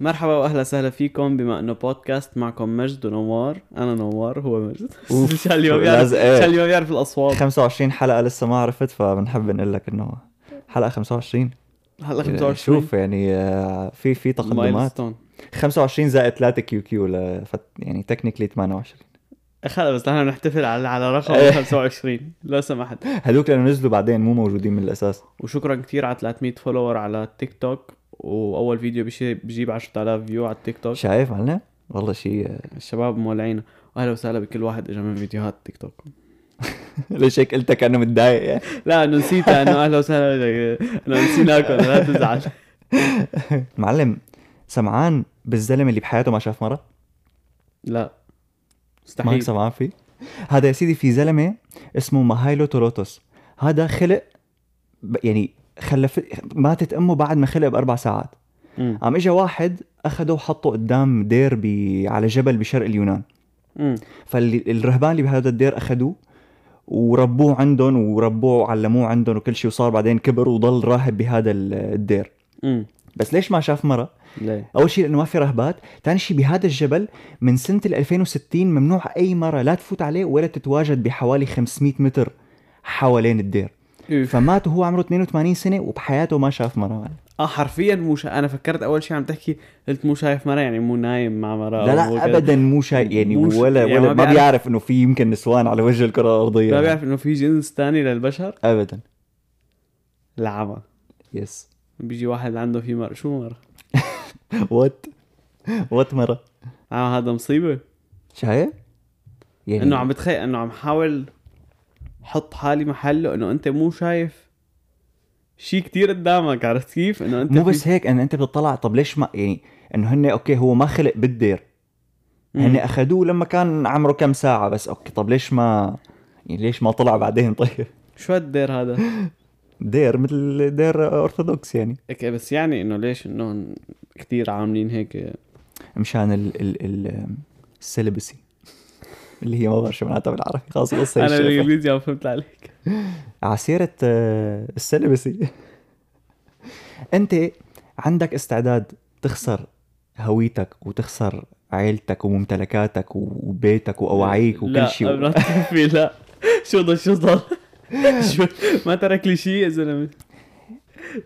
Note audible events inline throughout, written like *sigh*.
مرحبا وأهلا وسهلا فيكم بما أنه بودكاست معكم مجد ونوار. أنا نوار هو مجد. لازم- إيه. عشان اللي ما بيعرف الأصوات. 25 حلقة لسه ما عرفت فبنحب نقول لك إنه حلقة 25 هلا 25 شوف يعني آه، في في تقدمات. milestone 25 زائد 3 كيو كيو لفت يعني technically 28 خلص بس نحن بنحتفل على على رقم إيه. 25 لو سمحت هذوك لأنه نزلوا بعدين مو موجودين من الأساس. وشكرا كثير على 300 follower على التيك توك وأول فيديو بجيب 10000 view على التيك توك شايف معلم؟ والله شيء الشباب مولعين. واهلا وسهلا بكل واحد اجى من فيديوهات تيك توك *laughs* ليش هيك قلتها كأنه متضايق يعني؟ لا إنه نسيتها إنه أهلا وسهلا إنه نسيناكم لا تزعل. *laughs* معلم سمعان بالزلمة اللي بحياته ما شاف مرة؟ لا. مستحيل هيك سمعان فيه هذا يا سيدي في زلمة اسمه ماهايلو تولوتوس هذا خلق يعني خلف ماتت أمه بعد ما خلق بأربع ساعات مم. قام اجى واحد أخده وحطه قدام دير بي على جبل بشرق اليونان. فالرهبان اللي بهذا الدير اخذوه وربوه عندهم وربوه وعلموه عندهم وكل شيء وصار بعدين كبر وضل راهب بهذا ال- الدير مم. بس ليش ما شاف مرة؟ ليه؟ أول شيء لأنه ما في رهبات ثاني شيء بهذا الجبل من سنة ال 2060 ممنوع أي مرة لا تفوت عليه ولا تتواجد بحوالي 500 متر حوالين الدير. فمات وهو عمره 82 سنة وبحياته ما شاف مرة آه حرفيا مو شا... أنا فكرت أول شيء عم تحكي قلت مو شايف مرة يعني مو نايم مع مرة لا لا. ابدا مو شيء يعني مو ولا يعني ولا ما بيعرف- بيعرف إنه في يمكن نسوان على وجه الكرة الأرضية. ما بيعرف إنه في جنس تاني للبشر؟ ابدا. العمى yes بيجي واحد عنده في مرة. شو مرة؟ *laughs* وات وات مرة؟ آه هذا مصيبة. شايف؟ يعني إنه عم بتخيل إنه عم حاول حط حالي محله انه انت مو شايف شيء كتير قدامك عرفت كيف؟ إنه انت مو بس هيك ان انت بتطلع طب ليش ما يعني إنه هن okay هو ما خلق بالدير. هن أخذوه لما كان عمره كم ساعة بس okay طب ليش ما يعني ليش ما طلع بعدين *laughs* طيب شو هالدير هذا؟ دير مثل دير ارثوذكس يعني okay بس يعني إنه ليش إنه كتير عاملين هيك مشان ال ال ال celibacy اللي هي ما بعرف شو معناتها بالعربي. خلاص قصة أنا. بالإنجليزي عم فهمت عليك. عسيرة آه، ال celibacy أنت عندك استعداد تخسر هويتك وتخسر عيلتك وممتلكاتك وبيتك واواعيك وكل شيء؟ لا *laughs* في لا. شو ضل شو ضل *laughs* ما ترك لي شيء يا زلمة.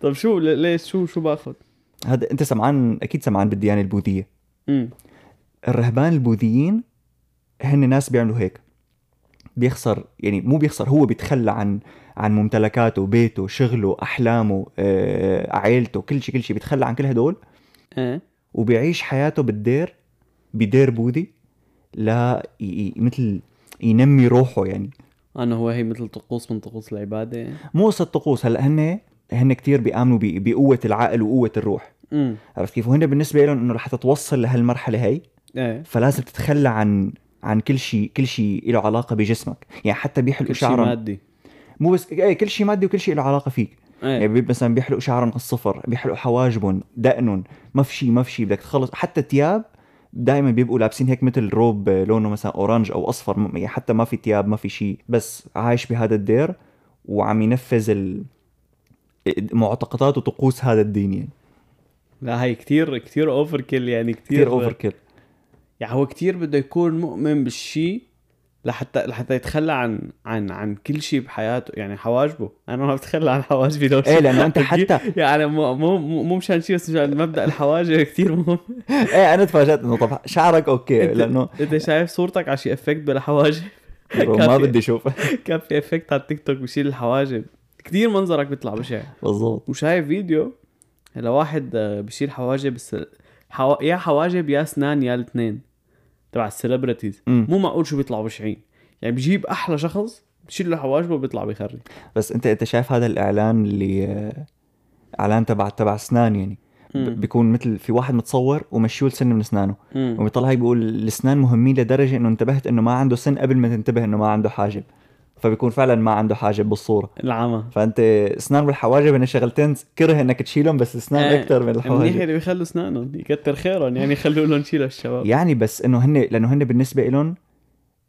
طب شو ليش؟ شو شو باخذ؟ هذا أنت سمعان أكيد سمعان بالديانة البوذية. امم الرهبان البوذيين هن ناس بيعملوا هيك. بيخسر يعني مو بيخسر هو بيتخلى عن عن ممتلكاته بيته شغله أحلامه آه، عائلته كل شيء كل شيء بيتخلى عن كل هدول. إيه. وبيعيش حياته بالدير بدير بوذي لا ي- مثل ينمي روحه يعني. أنه هو هي مثل طقوس من طقوس العبادة مو قصة طقوس هلأ هن هن كثير بيآمنوا ب- بقوة العقل وقوة الروح. عرفت كيف؟ وهن بالنسبة لهم إنه رح تتوصل لهالمرحلة هي. إيه. فلازم تتخلى عن عن كل شيء كل شيء له علاقة بجسمك. يعني حتى بيحلقوا كل شيء شعرهم مادي. مو بس إيه كل شيء مادي وكل شيء له علاقة فيك. يعني إيه بي- مثلا بيحلقوا شعرهم الصفر بيحلقوا حواجبهم دقنهم ما في شيء ما في شيء بدك تخلص. حتى تياب دائما بيبقوا لابسين هيك مثل روب لونه مثلا orange أو أصفر. يعني حتى ما في تياب ما في شيء. بس عايش بهذا الدير وعم ينفذ ال... معتقدات وطقوس هذا الدين يعني. لا هي كتير كتير overkill يعني كتير كثير overkill يعني هو كتير بده يكون مؤمن بالشيء لحتى لحتى يتخلى عن عن عن كل شيء بحياته. يعني حواجبه. أنا ما بتخلى عن حواجبي لو إيه لأنه أنت *laughs* حتى يعني مو مو مو مشان شيء بس مشان مبدأ الحواجب كثير مهم. *laughs* إيه أنا تفاجأت إنه طب شعرك okay لأنه أنت شايف صورتك على شيء effect بلا حواجب *laughs* ما. بدي اشوفه كان في effect على التيك توك بشيل الحواجب. كثير منظرك بيطلع بشع بالضبط. وشايف فيديو لواحد بشيل حواجب بس حوا... يا حواجب يا أسنان يا الاثنين تبع ال celebrities. مو معقول شو بيطلعوا بشعين يعني بجيب أحلى شخص بشيل له حواجبه وبيطلع بيخري بس انت أنت شايف هذا الإعلان اللي آه، إعلان تبع تبع اسنان يعني مم. بيكون مثل في واحد متصور ومشيول سن من اسنانه. وبيطلع هيك بيقول الاسنان مهمين لدرجة إنه انتبهت إنه ما عنده سن قبل ما تنتبه إنه ما عنده حاجب فبيكون فعلا ما عنده حاجب بالصورة. العمى. فأنت اسنان والحواجب هن شغلتين كره إنك تشيلهم بس اسنان إيه، أكثر من منيح الحواجب اللي بيخلوا اسنانهم يكتر خيرهم يعني يخلوا لهم شيء للشباب. يعني بس إنه هن لأنه هن بالنسبة لهم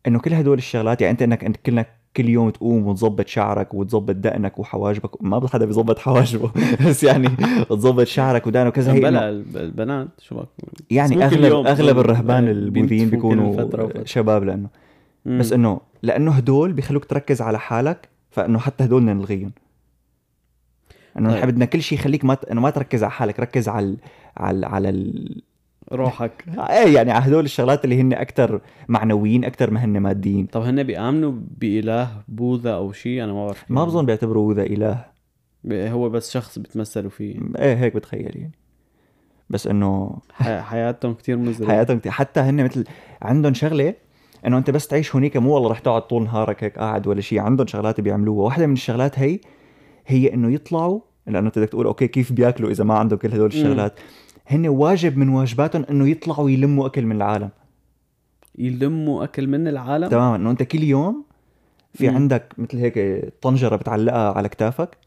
إنه كل هدول الشغلات يعني أنت إنك أنت كلك كل يوم تقوم وتظبط شعرك وتظبط دقنك وحواجبك. ما حدا بيظبط حواجبه *laughs* بس يعني تظبط شعرك ودقنك وكذا. هي بلا البنات شو يعني أغلب أغلب. الرهبان آه، البوذيين بيكونوا. شباب لأنه بس إنه لأنه هدول بيخلوك تركز على حالك فإنه حتى هدول بدنا نلغيهم. إنه طيب. نحن بدنا كل شيء يخليك ما ت... إنه ما تركز على حالك ركز على ال... على. على ال... روحك. *laughs* إيه يعني على هدول الشغلات اللي هن أكثر معنويين أكثر ما هن ماديين. طب هن بيآمنوا بإله بوذا أو شيء أنا ما بعرف ما بظن بيعتبروا ذا إله. هو بس شخص بتمثلوا فيه. إيه هيك بتخيل يعني. بس إنه حياتهم كتير مزرية حياتهم كتير- حتى هن مثل عندهم شغلة إنه أنت بس تعيش هونيك مو والله رح تقعد طول نهارك هيك قاعد ولا شيء عندهم شغلات بيعملوها. واحدة من الشغلات هي هي إنه يطلعوا لأنه أنت بدك تقول أوكي كيف بياكلوا إذا ما عندهم كل هدول الشغلات؟ هن واجب من واجباتهم إنه يطلعوا يلموا أكل من العالم. يلموا أكل من العالم؟ تماما. إنه أنت كل يوم في مم. عندك مثل هيك طنجرة بتعلقها على كتافك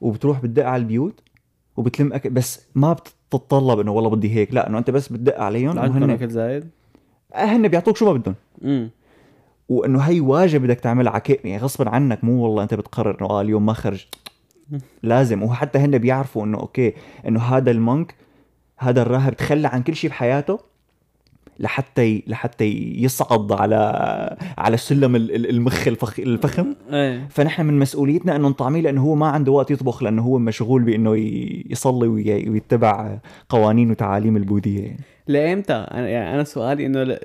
وبتروح بتدق على البيوت وبتلم اكل بس ما بتتطلب إنه والله بدي هيك. لا إنه أنت بس بتدق عليهم عندكم وهن أكل زايد؟ هن بيعطوك شو ما بدهم. امم وإنه هي واجب بدك تعملها على يعني غصبا عنك مو والله أنت بتقرر إنه آه اليوم ما خرج. لازم. وحتى هن بيعرفوا إنه okay إنه هذا ال monk هذا الراهب تخلى عن كل شيء بحياته لحتى ي... لحتى يصعد على على سلم ال- ال- المخ الفخ... الفخم. إيه. فنحن من مسؤوليتنا إنه نطعميه لأنه هو ما عنده وقت يطبخ لأنه هو مشغول بإنه ي... يصلي وي... ويتبع قوانين وتعاليم البوذية يعني. لإمتى؟ أنا يعني أنا سؤالي إنه ل...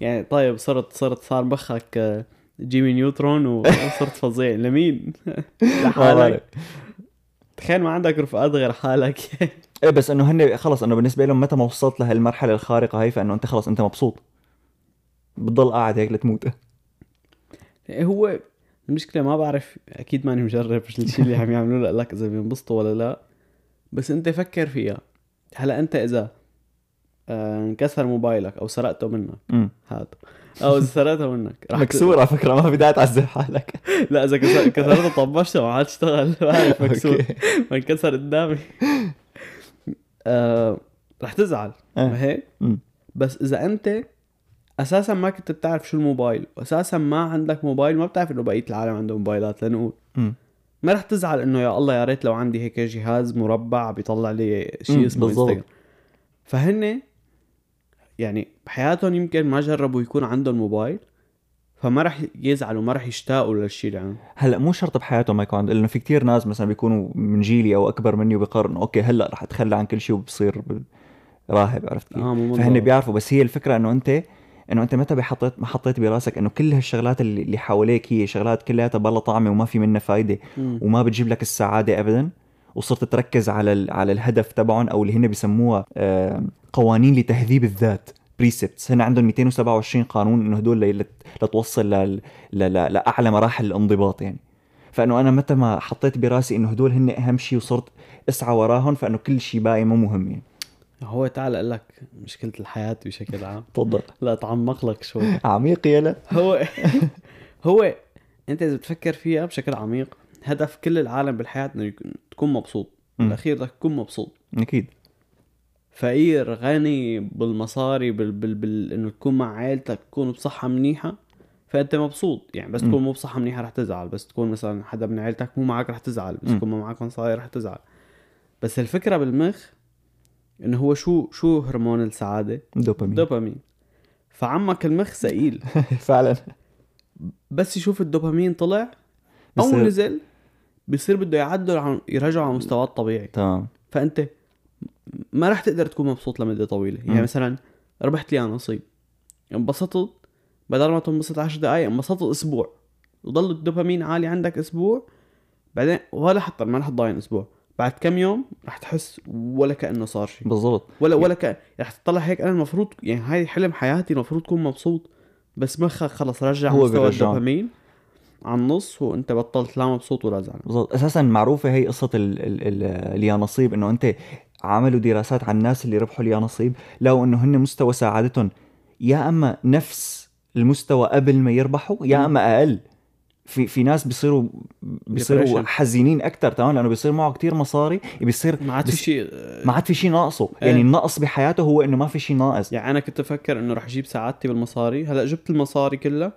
يعني طيب صرت صرت صار مخك آه، جيمي نيوترون وصرت فظيع. لمين؟ *laughs* لحالك. تخيل ما عندك رفقات غير حالك. *laughs* إيه بس إنه هن خلص إنه بالنسبة لهم متى ما وصلت لهالمرحله الخارقة هاي فإنه أنت خلص أنت مبسوط. بتضل قاعد هيك لتموت. هو المشكلة ما بعرف أكيد ماني مجرب الشيء اللي عم يعملوه لك إذا بينبسطوا ولا لا. بس أنت فكر فيها. هلأ أنت إذا انكسر موبايلك أو سرقته منك. امم هذا أو سرقته منك. رح مكسور على فكرة ما في داعي تعذب حالك. *laughs* لا إذا كسر- كسرته طبشته ما عاد اشتغل. بعرف مكسور. *laughs* ما انكسر قدامي. آه رح تزعل. إيه. ما هيك. بس إذا أنت أساسا ما كنت بتعرف شو الموبايل واساسا ما عندك موبايل ما بتعرف إنه بقية العالم عنده موبايلات لنقول. ما رح تزعل إنه يا الله يا ريت لو عندي هيك جهاز مربع بيطلع لي شيء اسمه. انستغرام فهن يعني بحياتهم يمكن ما جربوا يكون عندهم موبايل فما رح يزعلوا ما رح يشتاقوا للشيء اللي عندهم هلأ مو شرط بحياتهم ما يكون عنده لأنه في كتير ناس مثلا بيكونوا من جيلي أو أكبر مني وبيقرروا okay هلأ رح أتخلى عن كل شيء وبصير راهب عرفت كيف؟ مو فهن. بيعرفوا بس هي الفكرة إنه أنت إنه أنت متى بحطيت ما حطيت براسك إنه كل هالشغلات اللي, اللي حواليك هي شغلات كلها بلا طعمة وما في منها فايدة مم. وما بتجيب لك السعادة ابدا وصرت تركز على ال- على الهدف تبعهم أو اللي هن بسموها آه، قوانين لتهذيب الذات بريسبتس هن عندهم 227 قانون إنه هدول لتوصل لل- ل- ل- لأعلى مراحل الانضباط يعني. فإنه أنا متى ما حطيت براسي إنه هدول هن أهم شيء وصرت أسعى وراهم فإنه كل شيء باقي مو مهم يعني. هو تعال أقول لك مشكلة الحياة بشكل عام. تفضل. لا اتعمق لك شوي. عميق يلا. هو *laughs* هو أنت إذا بتفكر فيها بشكل عميق هدف كل العالم بالحياة إنه تكون مبسوط. بالاخير بدك تكون مبسوط. أكيد. فقير غني بالمصاري بال... بال... بال... إنه تكون مع عائلتك تكون بصحة منيحة فأنت مبسوط. يعني بس. تكون مو بصحة منيحة رح تزعل. بس تكون مثلا حدا من عائلتك مو معك رح تزعل. بس. تكون ما معك مصاري رح تزعل. بس الفكرة بالمخ إنه هو شو شو هرمون السعادة؟ دوبامين. دوبامين. فعمك المخ ثقيل. *laughs* فعلا. بس يشوف الدوبامين طلع أو نزل. بصير بده يعدل عن يرجعه على مستواه الطبيعي. تمام. فأنت ما راح تقدر تكون مبسوط لمدة طويلة. يعني مم. مثلا ربحت لي أنا نصيب انبسطت بدل ما تنبسط 10 دقائق انبسطت أسبوع. وضل الدوبامين عالي عندك أسبوع بعدين ولا حتى ما رح تضاين أسبوع. بعد كم يوم رح تحس ولا كأنه صار شيء. بالضبط. ولا ولا ك... رح تطلع هيك أنا المفروض يعني هاي حلم حياتي المفروض تكون مبسوط بس مخك خلص رجع هو مستوى. الدوبامين. على النص وانت بطلت لا مبسوط ولا زعلان. بالضبط. أساسا معروفة هي قصة ال- ال- ال- اليانصيب إنه أنت عملوا دراسات عن الناس اللي ربحوا اليانصيب لقوا إنه هن مستوى سعادتهم يا أما نفس المستوى قبل ما يربحوا يا أما أقل. في في ناس بيصيروا بيصيروا. حزينين أكثر تمام؟ لأنه بيصير معه كتير مصاري بيصير ما عاد في شيء ما عاد في شيء ناقصه. إيه. يعني النقص بحياته هو إنه ما في شيء ناقص. يعني أنا كنت أفكر إنه رح أجيب سعادتي بالمصاري. هلأ جبت المصاري كلها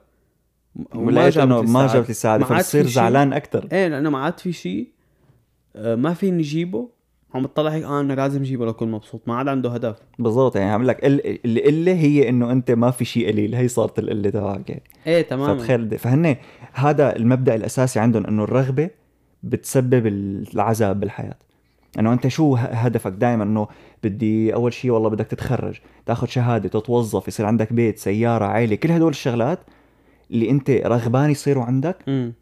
ولقيت إنه ما. جابت لي السعاده فبصير. زعلان أكثر إيه لأنه ما عاد في شيء. آه، ما فيني اجيبه عم بتطلع هيك آه أنا لازم اجيبه لأكون مبسوط. ما عاد عنده هدف. بالضبط يعني عم لك ال- القله هي إنه أنت ما في شيء قليل. هي صارت القلة تبعك. يعني إيه تماما. فتخيل فهن هذا المبدأ الأساسي عندهم إنه الرغبة بتسبب العذاب بالحياة. إنه أنت شو هدفك دائما إنه بدي أول شيء والله بدك تتخرج تاخذ شهادة تتوظف يصير عندك بيت سيارة عائلة كل هدول الشغلات اللي أنت رغبان يصيروا عندك امم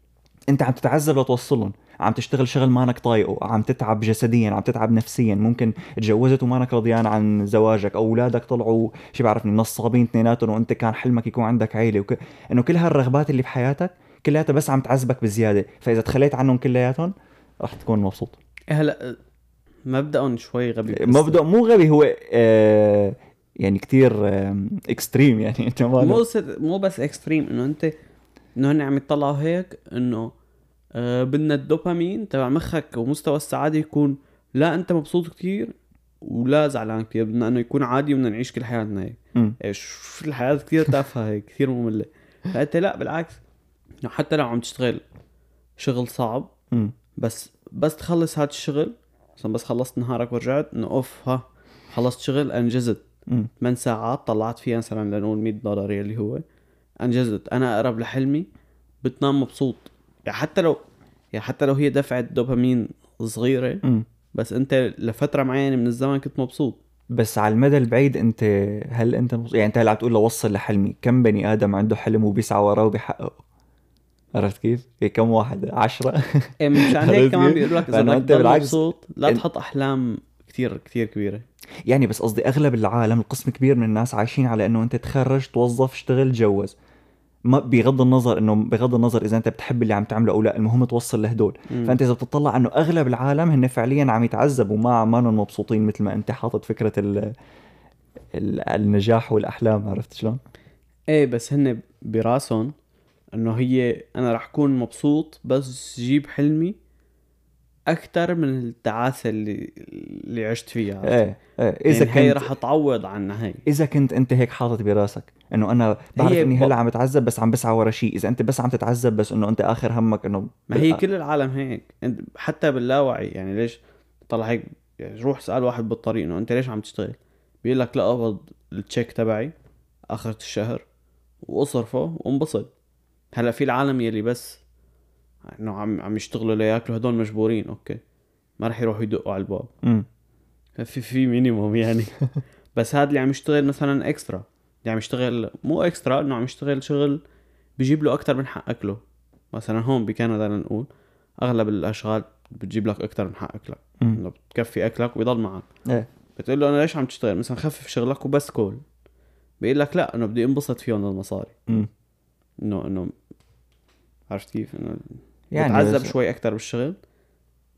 أنت عم تتعذب لتوصلهم. عم تشتغل شغل مانك طايقه عم تتعب جسديا عم تتعب نفسيا. ممكن تجوزت ومانك رضيان عن زواجك أو أولادك طلعوا شو بعرفني نصابين اثنيناتهم وأنت كان حلمك يكون عندك عيلة وك... إنه كل هالرغبات اللي بحياتك كلياتها بس عم تعذبك بزيادة. فإذا تخليت عنهم كلياتهم رح تكون مبسوط. إيه هلا مبدأهم شوي غبي مبدأ مو غبي هو آه يعني كتير آه extreme يعني انت مو مو بس extreme انه انت انه هن عم يطلعوا هيك انه آه بدنا الدوبامين تبع مخك ومستوى السعادة يكون لا انت مبسوط كتير ولا زعلان كتير بدنا انه يكون عادي وبدنا نعيش كل حياتنا هيك. إيش الحياة كتير تافهة هيك كثير مملة. فأنت لا بالعكس. حتى لو عم تشتغل شغل صعب مم. بس بس تخلص هذا الشغل مثلا بس خلصت نهارك ورجعت إنه أوف ها خلصت شغل انجزت. مم. 8 ساعات طلعت فيها مثلا لنقول 100 دولار اللي هو أنجزت أنا أقرب لحلمي بتنام مبسوط يعني حتى لو يعني حتى لو هي دفعة دوبامين صغيرة مم. بس أنت لفترة معينة من الزمن كنت مبسوط بس على المدى البعيد أنت هل أنت مبسوط؟ يعني أنت هلا عم تقول لوصل لحلمي كم بني آدم عنده حلم وبيسعى وراه وبيحققه عرفت كيف؟ إيه كم واحد؟ عشرة إيه هيك كمان؟ بيقول لك إذا بدك بالعكس- مبسوط لا تحط أحلام كتير كتير كبيرة يعني بس قصدي أغلب العالم القسم كبير من الناس عايشين على إنه أنت تخرج توظف اشتغل تجوز ما بغض النظر انه بغض النظر إذا أنت بتحب اللي عم تعمله أو لا المهم توصل لهدول. فأنت إذا بتطلع إنه أغلب العالم هن فعليا عم يتعذبوا ما عمانهم مبسوطين مثل ما أنت حاطط فكرة ال- النجاح والأحلام عرفت شلون؟ إيه بس هن براسهم إنه هي أنا رح أكون مبسوط بس جيب حلمي أكثر من التعاسة اللي اللي عشت فيها. إيه إيه. إذا هي كنت رح تعوض عنها هي. إذا كنت أنت هيك حاطط براسك إنه أنا بعرف هي إني هلأ عم بتعذب بس عم بسعى ورا شيء إذا أنت بس عم تتعذب بس إنه أنت آخر همك إنه ما هي كل العالم هيك. حتى باللاوعي يعني ليش طلع هيك؟ يعني روح اسال واحد بالطريق إنه أنت ليش عم تشتغل؟ بيقول لك لا أقبض ال check تبعي آخرة الشهر وأصرفه وانبسط. هلأ في العالم يلي بس انه عم عم يشتغلوا لياكلوا هدول مجبورين okay. ما رح يروحوا يدقوا على الباب. في في minimum يعني. *laughs* بس هذا اللي عم يشتغل مثلا extra اللي عم يشتغل مو extra إنه عم يشتغل شغل بيجيب له أكثر من حق أكله. مثلا هون بكندا لنقول أغلب الأشغال بتجيب لك أكثر من حق أكلك. إنه بتكفي أكلك ويضل معك. إيه. بتقول له أنا ليش عم تشتغل؟ مثلا خفف شغلك وبس كول بيقول لك لا إنه بدي انبسط فيهم المصاري. إنه إنه عرفت كيف؟ إنه يعني بتعذب بس- شوي أكثر بالشغل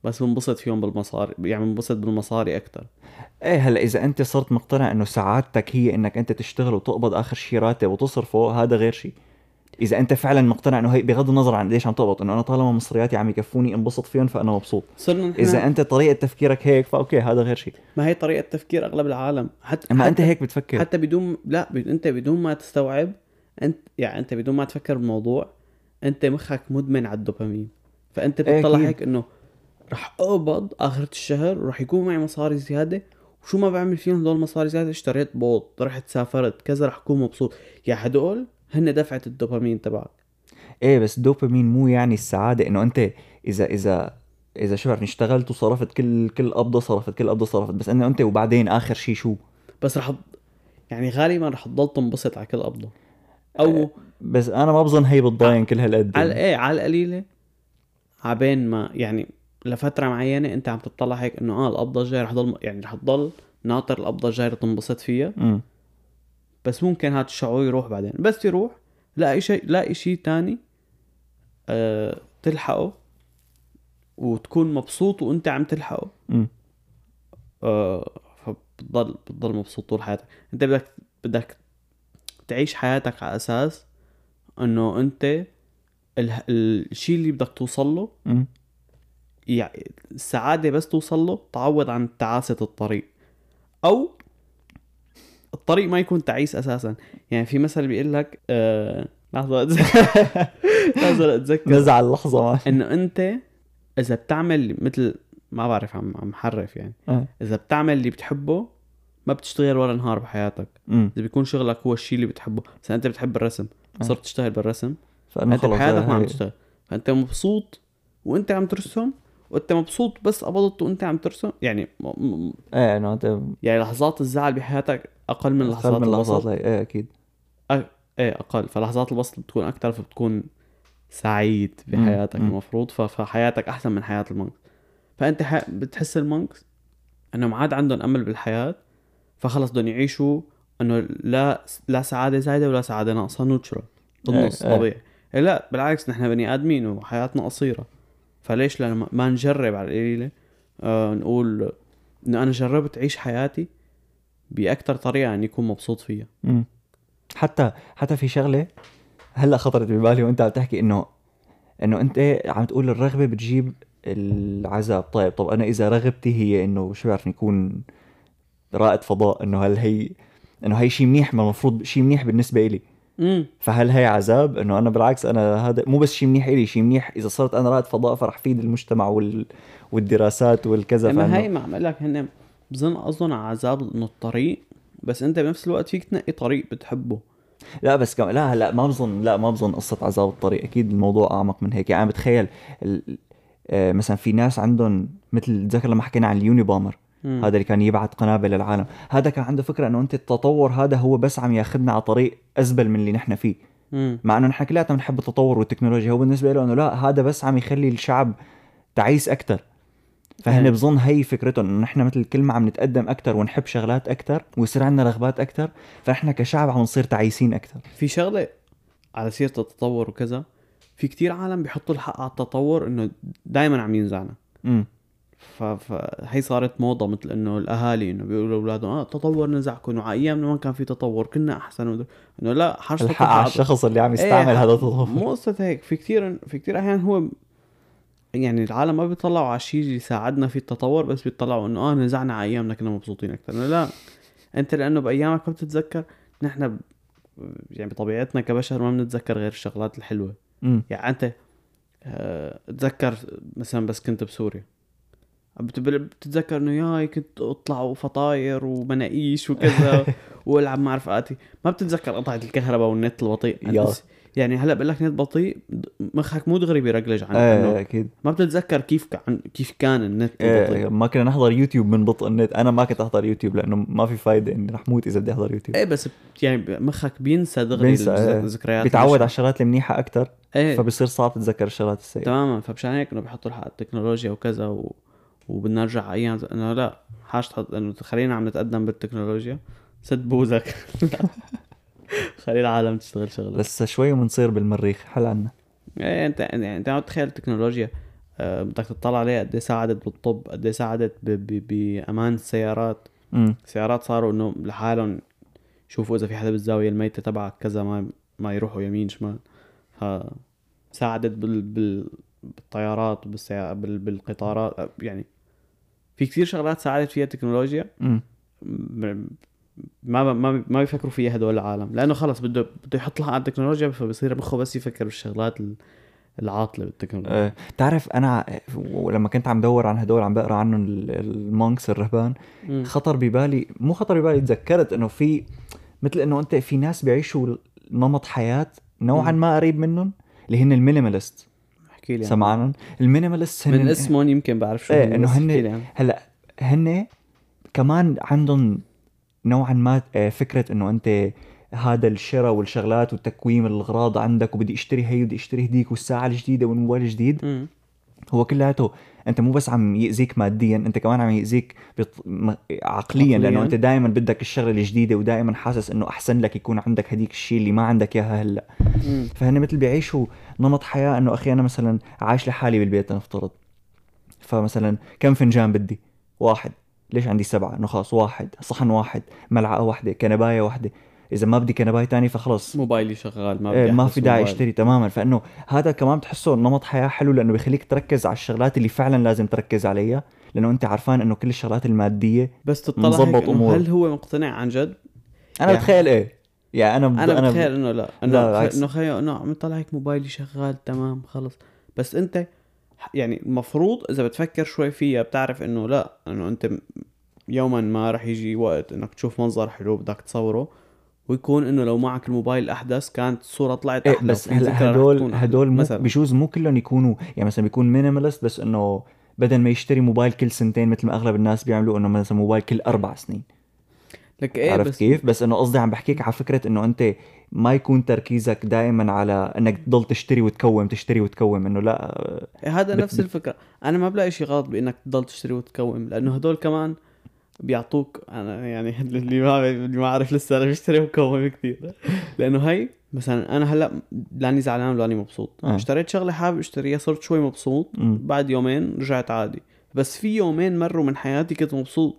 بس بنبسط فيهم بالمصاري يعني بنبسط بالمصاري أكثر إيه هلأ إذا أنت صرت مقتنع إنه سعادتك هي إنك أنت تشتغل وتقبض آخر شيء راتب وتصرفه هذا غير شيء إذا أنت فعلا مقتنع إنه هي بغض النظر عن ليش عم تقبض إنه أنا طالما مصرياتي عم يكفوني انبسط فيهم فأنا مبسوط. صرنا نحن إذا أنت طريقة تفكيرك هيك فأوكي هذا غير شيء ما هي طريقة تفكير أغلب العالم. حتى حتى أنت هيك بتفكر. حتى بدون لا ب... أنت بدون ما تستوعب أنت يعني أنت بدون ما تفكر بالموضوع أنت مخك مدمن على الدوبامين. فأنت إيه بتطلع. هيك إنه رح أقبض آخرة الشهر ورح يكون معي مصاري زيادة. وشو ما بعمل فيهم هدول المصاري زيادة؟ اشتريت بوط رحت سافرت كذا رح أكون مبسوط. يا هدول هن دفعة الدوبامين تبعك. إيه بس دوبامين مو يعني السعادة إنه أنت إذا إذا إذا شو بعرفني اشتغلت وصرفت كل كل قبضة صرفت كل قبضة صرفت. بس إنه أنت وبعدين آخر شيء شو؟ بس رح يعني غالبا رح تضل تنبسط على كل قبضة. أو بس أنا ما بظن هي بتضاين كل هالقد على إيه على القليلة. عبين ما يعني لفترة معينة أنت عم تطلع هيك إنه آه القبضة الجاية رح ضل يعني رح تضل ناطر القبضة الجاية تنبسط فيها. امم بس ممكن هذا الشعور يروح بعدين. بس يروح لاقي شيء لاقي شيء تاني أه تلحقه وتكون مبسوط وأنت عم تلحقه. امم أه فبتضل بتضل مبسوط طول حياتك. أنت بدك بدك تعيش حياتك على أساس إنه أنت ال- الشيء اللي بدك توصل له يعني السعادة بس توصل له تعوض عن تعاسة الطريق. أو الطريق ما يكون تعيس أساسا. يعني في مثل بيقول لك آه لحظة اتذكر *laughs* لحظة أتذكر. نزع اللحظة ما إنه أنت إذا بتعمل مثل ما بعرف عم عم حرف يعني. آه. إذا بتعمل اللي بتحبه ما بتشتغل ولا نهار بحياتك. إذا بيكون شغلك هو الشيء اللي بتحبه. مثلا أنت بتحب الرسم. آه. صرت تشتغل بالرسم. فانه أنت خلص بحياتك ما عم هي- تشتغل. فأنت مبسوط وأنت عم ترسم وأنت مبسوط بس قبضت وأنت عم ترسم. يعني م... م... إيه انه أنت يعني لحظات الزعل بحياتك أقل من لحظات من هي إيه أكيد. إيه أقل. فلحظات البسط بتكون أكثر فبتكون سعيد. بحياتك مم. المفروض. فحياتك أحسن من حياة ال monks فأنت ح... بتحس ال monks انهم عاد عندهم أمل بالحياة. فخلص بدهم يعيشوا إنه لا لا سعادة زايده ولا سعادة ناقصة neutral بالنص إيه. طبيعي. إيه لا بالعكس نحن بني آدمين وحياتنا قصيرة. فليش لما ما نجرب على القليلة؟ آه نقول إنه أنا جربت أعيش حياتي باكثر طريقة اني اكون مبسوط فيها. مم. حتى حتى في شغلة هلأ خطرت ببالي وأنت عم تحكي إنه إنه أنت عم تقول الرغبة بتجيب العذاب. طيب طب أنا إذا رغبتي هي إنه شو بعرف يكون رائد فضاء إنه هل هي إنه هي شيء منيح ما المفروض شيء منيح بالنسبة لي امم فهل هي عذاب؟ إنه أنا بالعكس أنا هذا مو بس شيء منيح إلي شيء منيح إذا صرت أنا رائد فضاء فرح فيد المجتمع وال... والدراسات والكذا فإنه- هاي ما عم لك هن بظن أظن عذاب إنه الطريق بس أنت بنفس الوقت فيك تنقي طريق بتحبه. لا بس كم... لا لا ما بظن لا ما بظن قصة عذاب الطريق. أكيد الموضوع أعمق من هيك. يعني بتخيل ال... آه، مثلا في ناس عندهم مثل تذكر لما حكينا عن اليونيبامر. مم. هذا اللي كان يبعث قنابل للعالم. هذا كان عنده فكرة إنه أنت التطور هذا هو بس عم ياخذنا على طريق أزبل من اللي نحن فيه. مم. مع إنه نحن كلياتنا بنحب التطور والتكنولوجيا. هو بالنسبة له إنه لا هذا بس عم يخلي الشعب تعيس أكثر فهن. بظن هي فكرتهم إنه نحن مثل كل ما عم نتقدم أكثر ونحب شغلات أكثر ويصير عندنا رغبات أكثر فإحنا كشعب عم نصير تعيسين أكثر في شغلة على سيرة التطور وكذا في كتير عالم بيحطوا الحق على التطور إنه دائما عم ينزعنا. فهي صارت موضة مثل إنه الأهالي إنه بيقولوا لأولادهم آه التطور نزعكم وعلى أيامنا ما كان في تطور كنا أحسن. ودر... إنه لا حاجة الحق على الشخص اللي عم يستعمل إيه، هذا التطور. مو قصة هيك في كتير في كتير أحيان هو يعني العالم ما بيطلعوا على الشيء اللي يساعدنا في التطور بس بيطلعوا إنه آه نزعنا على أيامنا كنا مبسوطين أكثر لا أنت لأنه بأيامك ما بتتذكر نحن ب- يعني بطبيعتنا كبشر ما بنتذكر غير الشغلات الحلوة. امم يعني أنت آه، تذكر مثلا بس كنت بسوريا. بتتذكر إنه ياي كنت أطلع فطاير ومناقيش وكذا *laughs* وألعب مع رفقاتي ما بتتذكر قطعة الكهرباء والنت البطيء؟ يعني هلأ بقول لك نت بطيء مخك مو دغري بيرجلج عن إيه أكيد. ما بتتذكر كيف كان كيف كان النت إيه البطيء. ما كنا نحضر يوتيوب من بطء النت. أنا ما كنت أحضر يوتيوب لأنه ما في فايدة إني رح موت إذا بدي أحضر يوتيوب. إيه بس يعني مخك بينسى دغري بينسى، إيه. الذكريات بيتعود على. الشغلات المنيحة أكثر إيه. فبصير صعب تتذكر الشغلات السيئة. تماما فمشان هيك إنه بيحطوا الحق التكنولوجيا وكذا و... وبدنا نرجع أيام إنه لا حاجة تحط إنه خلينا عم نتقدم بالتكنولوجيا. سد بوزك. *laughs* خلي العالم تشتغل شغلة. بس شوي وبنصير بالمريخ حل عنا. إيه أنت يعني أنت عم تتخيل التكنولوجيا آه، بدك تطلع عليها قد إيه ساعدت بالطب قد إيه ساعدت. بأمان السيارات. امم السيارات صاروا إنه لحالهم شوفوا إذا في حدا بالزاوية الميتة تبعك كذا ما ما يروحوا يمين شمال. ف ساعدت بال... بال... بالطيارات بالسيا... بال... بالقطارات يعني في كثير شغلات ساعدت فيها التكنولوجيا. م- ما ما ما بيفكروا فيها هدول العالم. لأنه خلص بده بده يحط لها على التكنولوجيا فبصير مخه بس يفكر بالشغلات ال- العاطلة بالتكنولوجيا. أه بتعرف أنا ولما كنت عم دور عن هدول عم بقرأ عنهم ال- ال monks الرهبان. خطر ببالي مو خطر ببالي تذكرت إنه في مثل إنه أنت في ناس بيعيشوا نمط حياة نوعا. ما قريب منهم اللي هن ال minimalist. احكي لي عنه. سمعانهم المينيماليست هن من اسمهم يمكن بعرف شو إيه، إنه بس هن- عنه. هلأ هن كمان عندهم نوعا ما آه، فكرة إنه أنت هذا الشراء والشغلات وتكويم الأغراض عندك وبدي أشتري هي وبدي أشتري هديك والساعة الجديدة والموبايل الجديد مم. هو كلياته أنت مو بس عم يأذيك ماديا أنت كمان عم يأذيك بط... عقليا لأنه. أنت دائما بدك الشغلة الجديدة ودائما حاسس إنه أحسن لك يكون عندك هديك الشيء اللي ما عندك إياها هلأ. فهن مثل بيعيشوا نمط حياة إنه أخي أنا مثلا عايش لحالي بالبيت نفترض. فمثلا كم فنجان بدي؟ واحد. ليش عندي سبعة؟ إنه خلاص واحد. صحن واحد. ملعقة واحدة. كنباية واحدة. إذا ما بدي كنباية تاني فخلص. موبايلي شغال ما إيه، بدي ما في داعي. أشتري تماما. فإنه هذا كمان بتحسه نمط حياة حلو لأنه بيخليك تركز على الشغلات اللي فعلا لازم تركز عليها لأنه أنت عارفان إنه كل الشغلات المادية بس تطلع مظبط أمور. هل هو مقتنع عن جد؟ أنا يعني- بتخيل إيه. يعني أنا ب... أنا بتخيل إنه لا. لا، انه بالعكس. إنه خيو إنه عم يطلع هيك موبايلي شغال تمام خلص. بس أنت يعني المفروض إذا بتفكر شوي فيها بتعرف إنه لا إنه أنت يوما ما رح يجي وقت إنك تشوف منظر حلو بدك تصوره. ويكون إنه لو معك الموبايل الأحدث كانت الصورة طلعت إيه أحلى بس وفي ذكرى هلا هدول. هدول مثلا. بجوز مو كلهم يكونوا يعني مثلا بيكون مينيمالست بس إنه بدل ما يشتري موبايل كل سنتين مثل ما أغلب الناس بيعملوا إنه مثلا موبايل كل أربع سنين. لك إيه عرفت بس كيف؟ بس إنه قصدي عم بحكيك على فكرة إنه أنت ما يكون تركيزك دائما على إنك تضل تشتري وتكوم تشتري وتكوم إنه لا إيه هذا بت- نفس الفكرة. أنا ما بلاقي شيء غلط بإنك تضل تشتري وتكوم لأنه هدول كمان بيعطوك أنا يعني *laughs* اللي ما اللي ما عارف لسه أنا بشتري وكوم كثير لأنه هي مثلا أنا هلأ لأني زعلان ولأني مبسوط. آه. اشتريت شغلة حابب أشتريها صرت شوي مبسوط. مم. بعد يومين رجعت عادي. بس في يومين مروا من حياتي كنت مبسوط.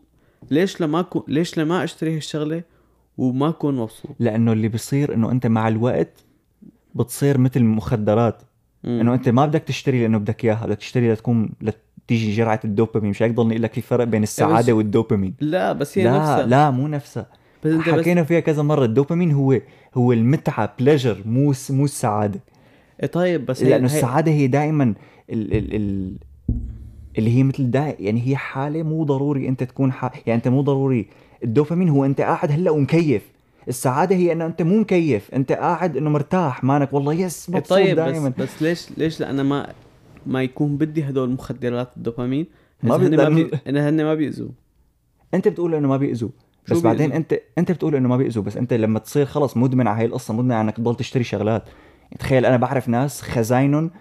ليش لما أكون ليش لما أشتري هالشغلة وما أكون مبسوط؟ لأنه اللي بيصير إنه أنت مع الوقت بتصير مثل المخدرات. إنه أنت ما بدك تشتري لأنه بدك إياها بدك تشتري لتكون لتيجي جرعة الدوبامين مش هيك ضلني أقول لك في فرق بين السعادة والدوبامين. لا بس هي لا نفسها. لا مو نفسها. بس أنت بس حكينا فيها كذا مرة الدوبامين هو هو المتعة بليجر مو س- مو السعادة. إيه طيب بس هي لأنه هي- السعادة هي دائما ال ال ال اللي هي مثل دا يعني هي حالة مو ضروري أنت تكون ح... يعني أنت مو ضروري. الدوبامين هو أنت قاعد هلأ ومكيف. السعادة هي إنه أنت مو مكيف أنت قاعد إنه مرتاح مانك والله yes إيه مبسوط طيب دائما. بس بس ليش ليش؟ لأنا ما ما يكون بدي هدول مخدرات الدوبامين. ما ما هن ما بي... هن ما بيأذوا. أنت بتقول إنه ما بيأذوا. بس بعدين بيأذوا؟ انت أنت بتقول إنه ما بيأذوا بس أنت لما تصير خلص مدمن على هاي القصة مدمن على إنك تضل تشتري شغلات. تخيل أنا بعرف ناس خزاينهم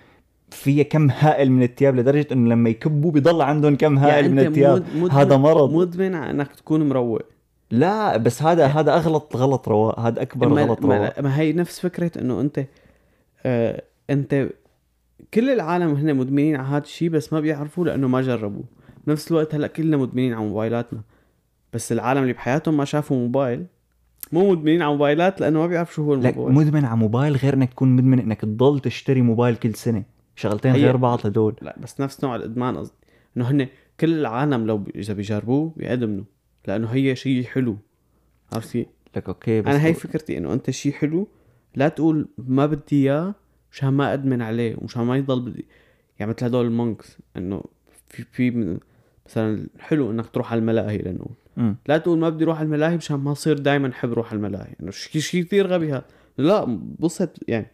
فيها كم هائل من الثياب لدرجة إنه لما يكبوا بيضل عندهم كم هائل من الثياب مد... هذا مرض. مدمن على إنك تكون مروق. لا بس هذا هذا اغلط غلط رواق. هذا أكبر ما, غلط رواق. ما, ما هي نفس فكرة إنه أنت آه أنت كل العالم هن مدمنين على هذا الشيء بس ما بيعرفوا لأنه ما جربوا. بنفس الوقت هلأ كلنا مدمنين على موبايلاتنا. بس العالم اللي بحياتهم ما شافوا موبايل. مو مدمنين على موبايلات لأنه ما بيعرف شو هو لك الموبايل. مدمن على موبايل غير إنك تكون مدمن إنك تضل تشتري موبايل كل سنة. شغلتين غير بعض هدول. لا بس نفس نوع الإدمان قصدي. إنه هن كل العالم لو. إذا بيجربوه بيأدمنوا لأنه هي شيء حلو. عرفت كيف؟ لك okay بس أنا هي فكرتي إنه أنت شيء حلو لا تقول ما بدي إياه مشان ما أدمن عليه ومشان ما يضل بدي. يعني مثل هدول ال monks إنه في في من- مثلا حلو إنك تروح على الملاهي لنقول. مم. لا تقول ما بدي أروح على الملاهي مشان ما اصير دائما احب أروح على الملاهي. إنه شيء شيء كثير غبي هذا. لا بس انت يعني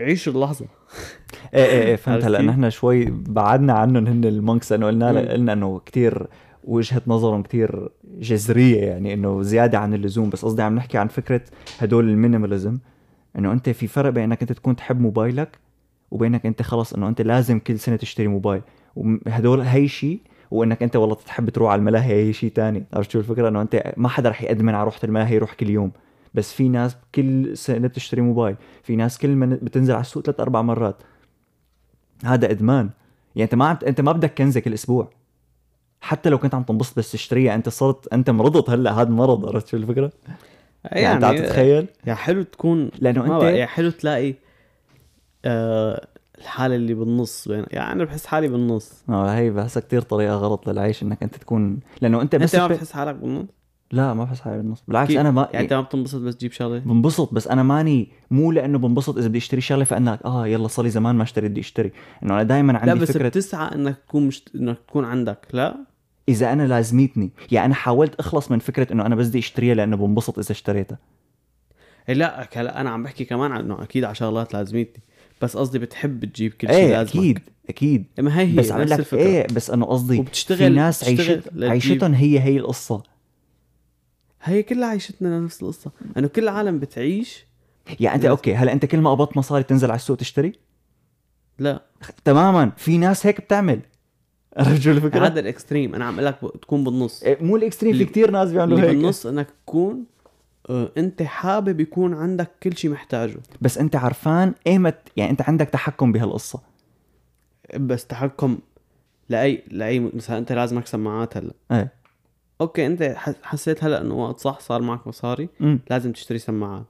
عيش اللحظة. *laughs* إيه إيه إيه فهمت. هلا؟ نحن شوي بعدنا عنهم هن ال monks انه قلنا. قلنا إنه كتير وجهة نظرهم كتير جذرية يعني إنه زيادة عن اللزوم. بس قصدي عم نحكي عن فكرة هدول ال minimalism. إنه أنت في فرق بين إنك أنت تكون تحب موبايلك وبينك أنت خلص إنه أنت لازم كل سنة تشتري موبايل. وهدول هي شيء وإنك أنت والله تحب تروح على الملاهي هي شيء تاني. عرفت شو الفكرة؟ إنه أنت ما حدا رح يأدمن على روحة الملاهي يروح كل يوم. بس في ناس كل سنة بتشتري موبايل. في ناس كل ما بتنزل على السوق ثلاث أربع مرات. هذا إدمان. يعني أنت ما عم أنت ما بدك كنزة كل أسبوع. حتى لو كنت عم تنبسط بس تشتريها أنت صرت أنت مرضت هلأ هذا مرض عرفت شو الفكرة؟ يعني, انت عم تتخيل؟ يا حلو تكون لأنه أنت يا حلو تلاقي آه الحالة اللي بالنص بين يعني أنا بحس حالي بالنص. آه هي بحسها كثير طريقة غلط للعيش إنك أنت تكون لأنه أنت بس أنت ما بتحس حالك بالنص؟ لا ما بحس حالي بالنص. بالعكس كيف؟ أنا ما يعني أنت ما بتنبسط بس تجيب شغلة؟ بنبسط بس أنا ماني مو لأنه بنبسط إذا بدي أشتري شغلة فانا آه يلا صار لي زمان ما اشتريت بدي أشتري. إنه أنا دائما لا عندي بس فكره بتسعى إنك تكون مش... إنك تكون عندك. لا؟ إذا أنا لازمتني. يعني أنا حاولت أخلص من فكرة إنه أنا بس بدي أشتريها لأنه بنبسط إذا اشتريتها. إيه لا هلا أنا عم بحكي كمان عن إنه أكيد على شغلات لازمتني. بس قصدي بتحب تجيب كل شيء إيه لازمك. أكيد أكيد. ما هي هي بس عم لك. إيه بس انه قصدي وبتشتغل في ناس عيشت عيشتهم هي هي القصة. هي كلها عيشتنا نفس القصة. إنه كل العالم بتعيش. يعني أنت. okay هلا أنت كل ما قبضت مصاري تنزل على السوق تشتري؟ لا. تماما. في ناس هيك بتعمل. عرفت شو الفكرة؟ هذا ال extreme. أنا عم أقول لك تكون بالنص. إيه، مو ال extreme في كتير ناس بيعملوا هيك. بالنص إنك تكون آه، أنت حابب يكون عندك كل شيء محتاجه. بس أنت عرفان إيمت يعني أنت عندك تحكم بهالقصة. بس تحكم لأي لأي مثلا أنت لازمك سماعات هلا. إيه. okay أنت حسيت هلا إنه وقت صح صار معك مصاري امم لازم تشتري سماعات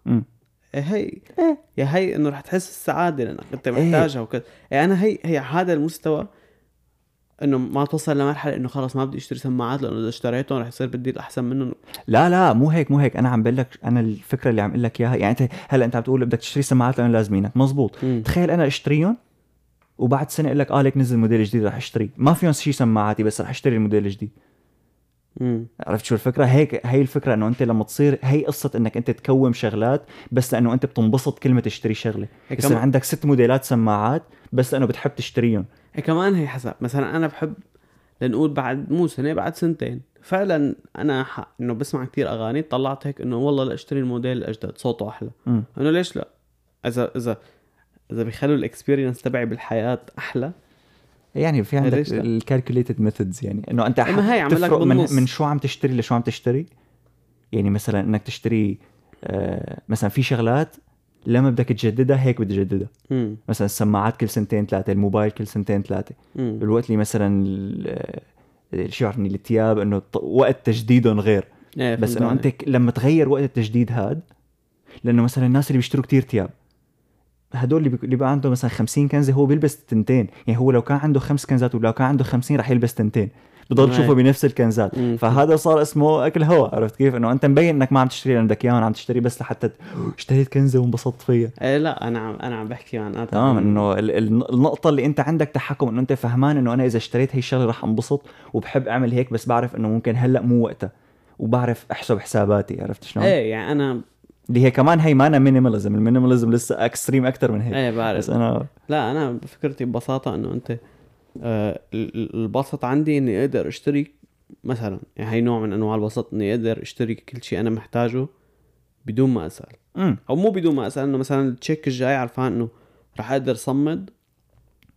إيه هي إيه. يا هي إنه رح تحس السعادة لأنك أنت إيه. محتاجها وكذا. يعني أنا هي هي هذا المستوى إنه ما توصل لمرحلة إنه خلص ما بدي أشتري سماعات لأنه إذا اشتريتهم رح يصير بدي الاحسن منهم. لا لا مو هيك مو هيك. أنا عم بقول لك أنا الفكرة اللي عم أقول لك إياها. يعني أنت هلأ أنت عم تقول بدك تشتري سماعات لأنه لازمينك. مزبوط. مم. تخيل أنا أشتريهم وبعد سنة أقول لك آه ليك نزل موديل جديد رح أشتري. ما فيهم شيء سماعاتي بس رح أشتري الموديل الجديد. مم. عرفت شو الفكرة؟ هيك هي الفكرة إنه أنت لما تصير هي قصة إنك أنت تكوم شغلات بس لأنه أنت بتنبسط كل ما تشتري شغلة. كمان عندك ست موديلات سماعات بس لأنه بتحب تشتريهم. هي كمان هي حسب. مثلا أنا بحب لنقول بعد مو سنة بعد سنتين. فعلا أنا ح... إنه بسمع كتير أغاني طلعت هيك إنه والله لا أشتري الموديل الأجدد صوته أحلى. إنه ليش لا؟ إذا إذا إذا بيخلوا ال experience تبعي بالحياة أحلى. يعني في عندك؟ ال calculated methods يعني. إنه أنت أما هي عم لك تفرق من. من شو عم تشتري لشو عم تشتري. يعني مثلا إنك تشتري آه مثلا في شغلات لما بدك تجددها هيك بدي أجددها. مثلا السماعات كل سنتين ثلاثة الموبايل كل سنتين ثلاثة. الوقت اللي مثلا آه، شو يعني الثياب إنه وقت تجديدهم غير. إيه بس إنه أنت لما تغير وقت التجديد هاد لأنه مثلا الناس اللي بيشتروا كتير ثياب هدول اللي بيك- اللي بقى عنده مثلا 50 كنزه هو بيلبس تنتين. يعني هو لو كان عنده خمس كنزات ولو كان عنده 50 رح يلبس تنتين. أي. تشوفه بنفس الكنزات. مم. فهذا صار اسمه أكل هوا عرفت كيف؟ إنه أنت مبين إنك ما عم تشتري لأنه بدك إياهم عم تشتري بس لحتى اشتريت كنزة وانبسطت فيها. إيه لا أنا عم أنا عم بحكي عن تمام. إنه ال- ال- النقطة اللي أنت عندك تحكم إنه أنت فهمان إنه أنا إذا اشتريت هي الشغلة رح انبسط وبحب أعمل هيك بس بعرف إنه ممكن هلأ مو وقتها وبعرف أحسب حساباتي عرفت شلون؟ إيه يعني أنا اللي هي كمان هي مانا minimalism ال minimalism لسه extreme أكثر من هيك. إيه بس بعرف أنا لا أنا فكرتي ببساطة إنه أنت آه البسط عندي إني أقدر أشتري مثلا يعني هي نوع من أنواع البسط إني أقدر أشتري كل شيء أنا محتاجه بدون ما أسأل. أو مو بدون ما أسأل إنه مثلا ال check الجاي عرفان إنه رح أقدر صمد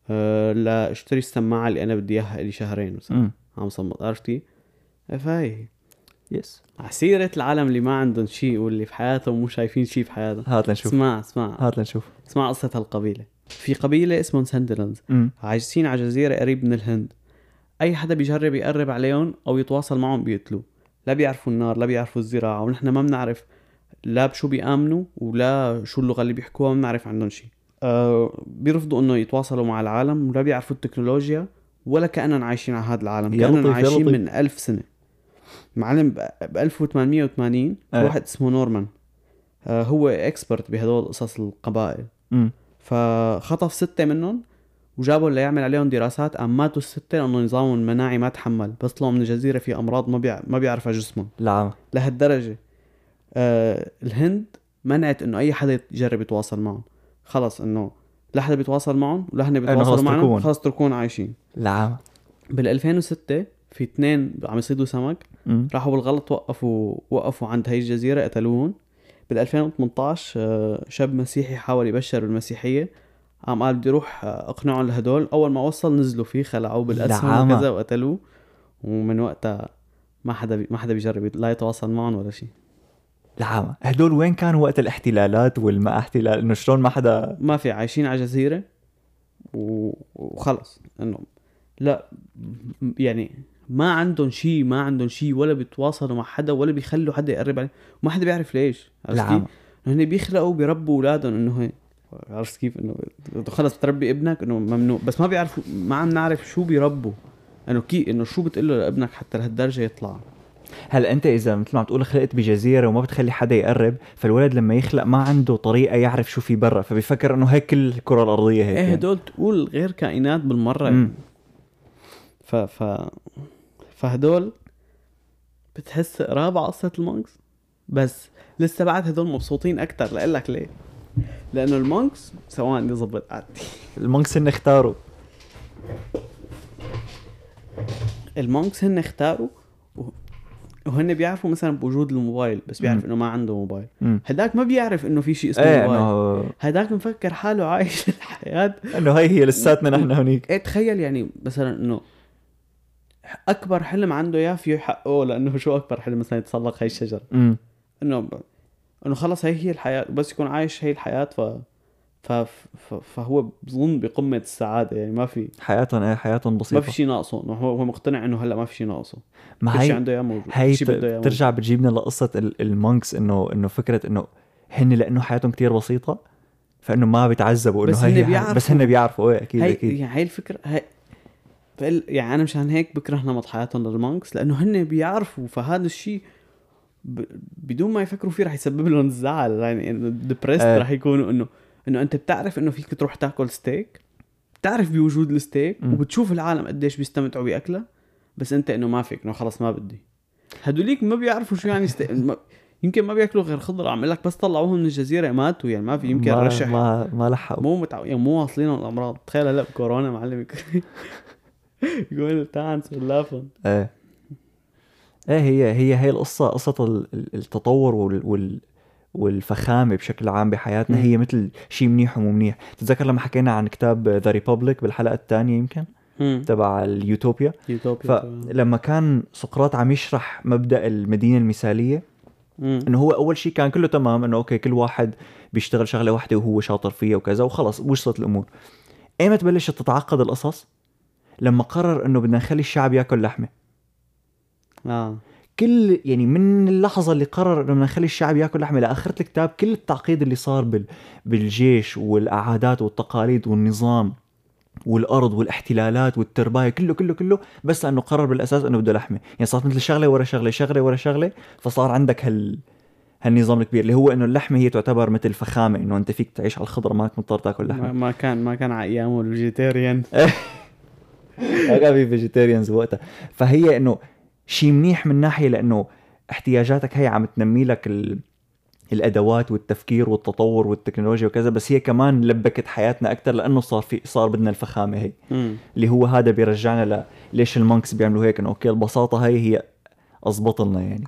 آه لاشتري السماعة اللي أنا بدي إياها لي شهرين مثلا. عم صمد عرفتي؟ إيه فهي يس عسيرة العالم اللي ما عندهم شيء واللي في حياتهم مو شايفين شيء بحياتهم هات لنشوف. اسمع اسمع. هات لنشوف. اسمع قصة هالقبيلة. في قبيلة اسمهم سندلنز امم عايشين على جزيرة قريب من الهند. أي حدا بيجرب يقرب عليهم أو يتواصل معهم بيقتلوه. لا بيعرفوا النار لا بيعرفوا الزراعة ونحن ما بنعرف لا بشو بيآمنوا ولا شو اللغة اللي بيحكوها ما بنعرف عنهم شيء أه بيرفضوا إنه يتواصلوا مع العالم ولا بيعرفوا التكنولوجيا ولا كأنهم عايشين على هذا العالم. يا عايشين. من ألف سنة. معلم ب 1880 في إيه. واحد اسمه نورمان. أه هو اكسبرت بهدول قصص القبائل. امم فخطف ستة منهم وجابهم ليعمل عليهم دراسات قام ماتوا الستة لأنه نظامهم المناعي ما تحمل. بس طلعوا من الجزيرة في أمراض ما بيع... ما بيعرفها جسمهم. لا. لهالدرجة آه الهند منعت إنه أي حدا يجرب يتواصل معهم. خلص إنه لا حدا بيتواصل معهم ولا هن بيتواصلوا معهم. خلص تركون عايشين. لا. بال 2006 في اثنين عم يصيدوا سمك امم راحوا بالغلط وقفوا وقفوا عند هاي الجزيرة قتلوهم بال 2018 آه، شاب مسيحي حاول يبشر بالمسيحية. قام قال بدي أروح آه، أقنعهم لهدول. أول ما وصل نزلوا فيه خلعوه بالأسهم. وكذا وقتلوه. ومن وقتها ما حدا بي... ما حدا بيجرب لا يتواصل معهم ولا شيء. لا هدول وين كانوا وقت الاحتلالات والما احتلال؟ إنه شلون ما حدا ما في عايشين على جزيرة و... وخلص. إنه لا يعني ما عندهم شيء ما عندهم شيء ولا بيتواصلوا مع حدا ولا بيخلوا حدا يقرب عليه وما حدا بيعرف ليش عرفتي؟ لا. هن بيخلقوا بيربوا أولادهم إنه هيك. عرفت كيف؟ إنه خلص بتربي ابنك إنه ممنوع. بس ما بيعرفوا ما عم نعرف شو بيربوا. إنه كي إنه شو بتقول له لابنك حتى لهالدرجة يطلع. هلا أنت إذا مثل ما عم تقول خلقت بجزيرة وما بتخلي حدا يقرب فالولد لما يخلق ما عنده طريقة يعرف شو في برا. فبيفكر إنه هيك كل الكرة الأرضية هيك إيه يعني. هدول تقول غير كائنات بالمرة. ف ف فهدول بتحس رابع قصة ال monks؟ بس لسه بعد هدول مبسوطين أكثر لأقول لك ليه؟ لأنه ال monks ثواني ظبط قعدتي ال monks هن اختاروا. ال monks هن اختاروا وهن بيعرفوا مثلا بوجود الموبايل بس بيعرف. إنه ما عنده موبايل. هداك ما بيعرف إنه في شيء اسمه إيه موبايل. انه هداك مفكر حاله عايش *laughs* الحياة. إنه هي هي لساتنا نحن هونيك. إيه تخيل يعني مثلا إنه أكبر حلم عنده إياه فيه يحققه لأنه شو أكبر حلم مثلا يتسلق هاي الشجرة إنه. إنه خلص هي هي الحياة بس يكون عايش هي الحياة ف... ف... ف... فهو بظن بقمة السعادة يعني ما في حياتهم إيه حياتهم ما بسيطة في شيء ناقصه هو هو مقتنع إنه هلأ ما في شيء ناقصه ما شيء هي عنده إياه موجود هي شيء بده إياه ت- موجود. ترجع بتجيبنا لقصة ال- ال monks انه إنه فكرة إنه هن لأنه حياتهم كتير بسيطة فإنه ما بيتعذبوا إنه بس هن بيعرفوا. بس هن بيعرفوا إيه أكيد هي أكيد يعني هي الفكرة هي فقل يعني أنا مشان هيك بكره نمط حياتهم لل monks لأنه هن بيعرفوا فهذا الشيء ب... بدون ما يفكروا فيه رح يسبب لهم زعل. يعني depressed آه. رح يكونوا انه إنه أنت بتعرف إنه فيك تروح تاكل ستيك بتعرف بوجود الستيك مم. وبتشوف العالم قديش بيستمتعوا بأكلها بس أنت إنه ما فيك إنه خلص ما بدي. هدوليك ما بيعرفوا شو يعني ستيك ما... يمكن ما بياكلوا غير خضرة. عم لك بس طلعوهم من الجزيرة ماتوا يعني ما في يمكن ما رشح. ما ما لحقوا. مو متعو... يعني مو واصلين الأمراض. تخيل هلأ بكورونا معلم *laughs* يقول تعال سلافهم إيه. إيه هي هي هي القصة قصة ال- ال- التطور وال وال والفخامة بشكل عام بحياتنا. هي مثل شيء منيح ومو منيح. تتذكر لما حكينا عن كتاب The Republic بالحلقة الثانية يمكن؟ تبع اليوتوبيا. يوتوبيا فلما كان سقراط عم يشرح مبدأ المدينة المثالية مم. إنه هو أول شيء كان كله تمام إنه okay كل واحد بيشتغل شغلة واحدة وهو شاطر فيها وكذا وخلص وصلت الأمور؟ ايمتى بلشت تتعقد القصص لما قرر إنه بدنا نخلي الشعب ياكل لحمة. آه. كل يعني من اللحظة اللي قرر إنه بدنا نخلي الشعب ياكل لحمة لآخرة الكتاب كل التعقيد اللي صار بال بالجيش والعادات والتقاليد والنظام والأرض والاحتلالات والترباية كله كله كله بس لأنه قرر بالأساس إنه بده لحمة. يعني صارت مثل شغلة ورا شغلة شغلة ورا شغلة فصار عندك هال هالنظام الكبير اللي هو إنه اللحمة هي تعتبر مثل فخامة إنه أنت فيك تعيش على الخضره ماك مضطر تاكل لحمة. ما كان ما كان على ايامه ال vegetarian. *laughs* *laughs* ما كان في vegetarians وقتها. فهي إنه شيء منيح من ناحية لأنه احتياجاتك هي عم تنمي لك ال... الأدوات والتفكير والتطور والتكنولوجيا وكذا بس هي كمان لبكت حياتنا أكثر لأنه صار في صار بدنا الفخامة هي. مم. اللي هو هذا بيرجعنا ل ليش ال monks بيعملوا هيك إنه okay البساطة هي هي اضبط لنا يعني.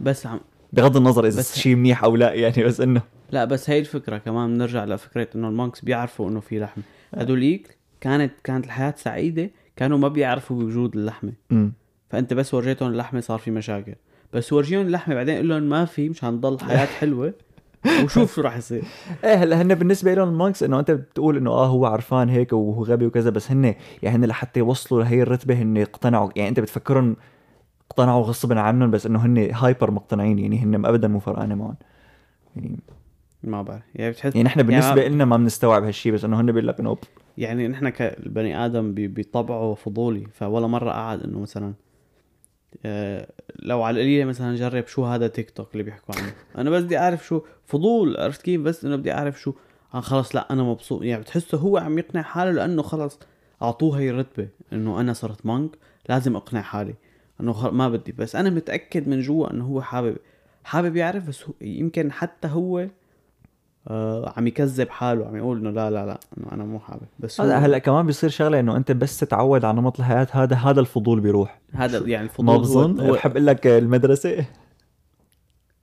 بس عم بغض النظر إذا شيء منيح أو لا يعني بس إنه لا بس هي الفكرة كمان بنرجع لفكرة إنه ال monks بيعرفوا إنه في لحمه هدوليك كانت كانت الحياة سعيدة كانوا ما بيعرفوا بوجود اللحمة. امم فأنت بس ورجيتهم اللحمة صار في مشاكل. بس ورجيهم اللحمة بعدين قول لهم ما في مشان تضل حياة *laughs* حلوة. وشوف شو راح يصير. إيه هلا هن بالنسبة لهم ال monks إنه أنت بتقول إنه آه هو عرفان هيك وهو غبي وكذا بس هن يعني هن لحتى يوصلوا لهي الرتبة هن اقتنعوا. يعني أنت بتفكرهم اقتنعوا غصبا عنهم بس إنه هن hyper مقتنعين يعني هن ابدا مو فرقانة معهم. يعني ما بعرف. يعني بتحس يعني إحنا بالنسبة يعني, لنا ما بنستوعب هالشيء بس إنه هن بيقول لك انه يعني نحن كالبني آدم بطبعه فضولي فولا مرة قعد إنه مثلا آه، لو على القليلة مثلا جرب شو هذا تيك توك اللي بيحكوا عنه. أنا بس بدي أعرف شو فضول عرفت كيف؟ بس إنه بدي أعرف شو آه خلص لا أنا مبسوط. يعني بتحسه هو عم يقنع حاله لأنه خلص أعطوه هي الرتبة إنه أنا صرت مانك لازم أقنع حالي إنه خل... ما بدي. بس أنا متأكد من جوا إنه هو حابب حابب يعرف بس هو يمكن حتى هو عم يكذب حاله عم يقول إنه لا لا لا إنه أنا مو حابب. بس هلا هلا كمان بيصير شغلة إنه أنت بس تتعود على نمط الحياة هذا هذا الفضول بيروح. هذا يعني الفضول ما بظن؟ هو بحب أقول لك المدرسة.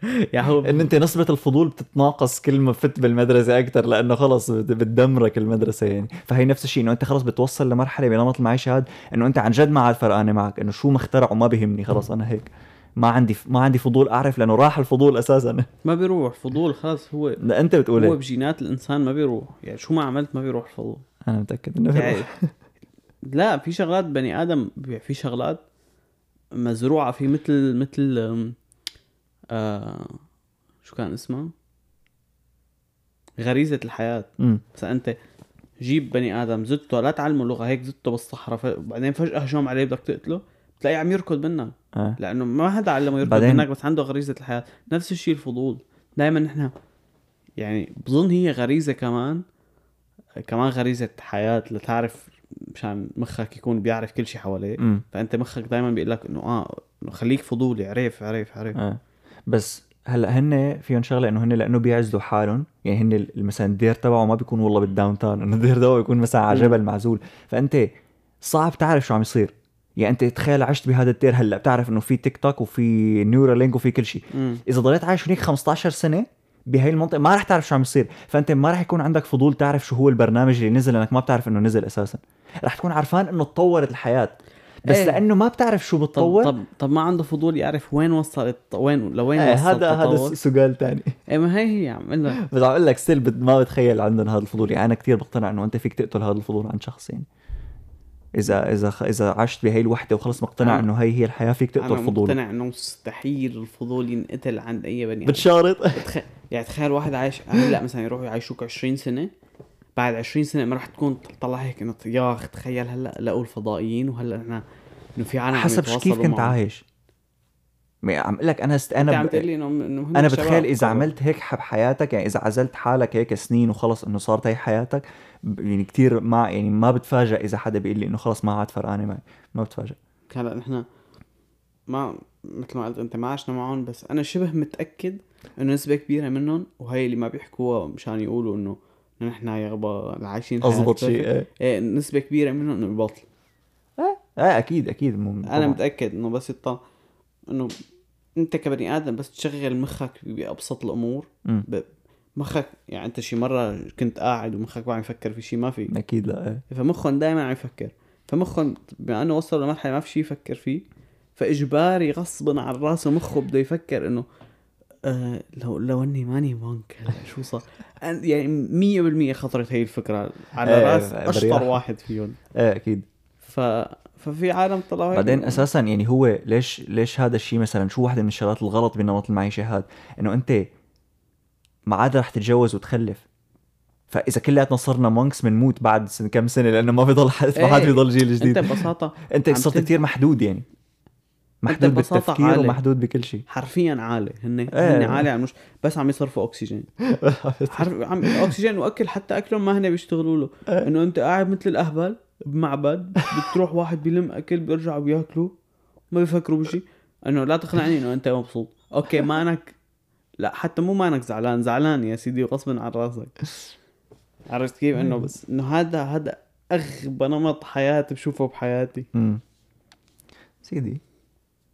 *laughs* يعني هو إن أنت نسبة الفضول بتتناقص كل ما فت بالمدرسة أكثر لأنه خلص بت- بتدمرك المدرسة يعني. فهي نفس الشيء إنه أنت خلص بتوصل لمرحلة بنمط المعيشة هذا إنه أنت عن جد ما عاد فرقانة معك إنه شو ما اخترعوا ما بيهمني خلص أنا هيك. ما عندي ما عندي فضول أعرف لأنه راح الفضول أساسا. *laughs* ما بيروح فضول خلص هو لا أنت بتقول هو هيك بجينات الإنسان ما بيروح. يعني شو ما عملت ما بيروح الفضول أنا متأكد إنه يعني بيروح. *laughs* لا في شغلات بني آدم في شغلات مزروعة في مثل مثل آه شو كان اسمها؟ غريزة الحياة. مثلا أنت جيب بني آدم زته لا تعلمه لغه هيك زته بالصحراء ف- بعدين فجأة هجوم عليه بدك تقتله بتلاقيه عم يركض منك. آه. لأنه ما حدا علمه يركض بعدين- منك بس عنده غريزة الحياة نفس الشيء الفضول دائما نحن يعني بظن هي غريزة كمان كمان غريزة حياة لتعرف مشان مخك يكون بيعرف كل شيء حواليه أمم. فأنت مخك دائما بيقول لك إنه آه إنه خليك فضولي عرف عرف عرف آه. بس هلأ هن فيهم شغلة إنه هن لأنه بيعزلوا حالهم يعني هن مثلا الدير تبعه ما بيكون والله بال downtown إنه الدير تبعه بيكون مثلا على. جبل معزول فأنت صعب تعرف شو عم يصير يعني أنت تخيل عشت بهذا الدير هلأ بتعرف إنه في تيك توك وفي Neuralink وفي كل شيء. إذا ضليت عايش هناك 15 سنة بهي المنطقة ما رح تعرف شو عم يصير. فأنت ما رح يكون عندك فضول تعرف شو هو البرنامج اللي نزل لأنك ما بتعرف إنه نزل أساسا. رح تكون عرفان إنه تطورت الحياة. بس إيه. لأنه ما بتعرف شو طب بتطور. طب طب ما عنده فضول يعرف وين وصلت وين لوين إيه، وصل هذا هذا سؤال ثاني إيه ما هي هي عم أقول لك بس عم أقول لك still ما بتخيل عندنا هذا الفضول. يعني أنا كثير بقتنع إنه أنت فيك تقتل هذا الفضول عند شخص يعني. اذا إذا إذا عشت بهي الوحدة وخلص مقتنع أنا- إنه هي هي الحياة فيك تقتل أنا فضولك مقتنع إنه مستحيل الفضول ينقتل عند أي بني آدم. بتشارط بتخ... يعني تخيل واحد عايش هلا مثلا يروحوا يعيشوك 20 سنة بعد 20 سنة ما رح تكون طلع هيك انه يا اخ تخيل هلأ لقوا الفضائيين وهلأ إحنا إنه في عالم حسب كيف كنت معهم. عايش. عم أقول لك أنا است... أنا عم. تقول لي إنه أنا بتخيل إذا. عملت هيك بحياتك يعني إذا عزلت حالك هيك سنين وخلص إنه صارت هي حياتك يعني كتير ما يعني ما بتفاجئ إذا حدا بيقول لي إنه خلص ما عاد فرقانه معي ما بتفاجئ هلا نحن ما مثل ما قلت أنت ما عشنا معهم بس أنا شبه متأكد إنه نسبة كبيرة منهم وهي اللي ما بيحكوها مشان يقولوا إنه نحن يابا عايشين اضبط شيء. إيه إيه نسبة كبيرة منهم إنه ببطل إيه أكيد أكيد مو أنا. متأكد إنه بس يطلع إنه أنت كبني آدم بس تشغل مخك بأبسط الأمور. ب... مخك يعني أنت شي مرة كنت قاعد ومخك عم يفكر في شيء ما في. أكيد لا إيه. فمخهم دائما عم يفكر. فمخهم بما انه وصلوا لمرحلة ما في شيء يفكر فيه. فإجباري غصبا عن راسه مخه بده يفكر إنه آه لو لو أني ماني بنك شو صار؟ يعني 100% خطرت هي الفكرة على إيه، راس أشطر. واحد فيهم. إيه أكيد. ف ففي عالم طلعوا بعدين أساسا يعني هو ليش ليش هذا الشيء مثلا شو واحدة من الشغلات الغلط بنمط المعيشة هذا؟ إنه أنت ما عاد رح تتجوز وتخلف. فإذا كلياتنا صرنا مونكس بنموت بعد سن كم سنة؟ لأنه ما بيضل حد ما عاد إيه. بيضل جيل جديد. أنت ببساطة أنت صرت كثير محدود يعني. محدود بالتفكير عالي. ومحدود بكل شيء. حرفيا عالي. هن إيه. هن عالي على المش بس عم يصرفوا أكسجين. *laughs* حرف عم أكسجين وأكل حتى أكلهم ما هن بيشتغلوا له. إيه. إنه أنت قاعد مثل الأهبل. بمعبد بتروح واحد بيلم أكل بيرجعوا بياكلوا ما بيفكروا بشيء أنه لا تقنعني إنه أنت مبسوط. okay مانك لا حتى مو مانك زعلان. زعلان يا سيدي وغصبا عن راسك. عرفت كيف؟ إنه بس إنه هذا هذا أغبى نمط حياة بشوفه بحياتي. امم سيدي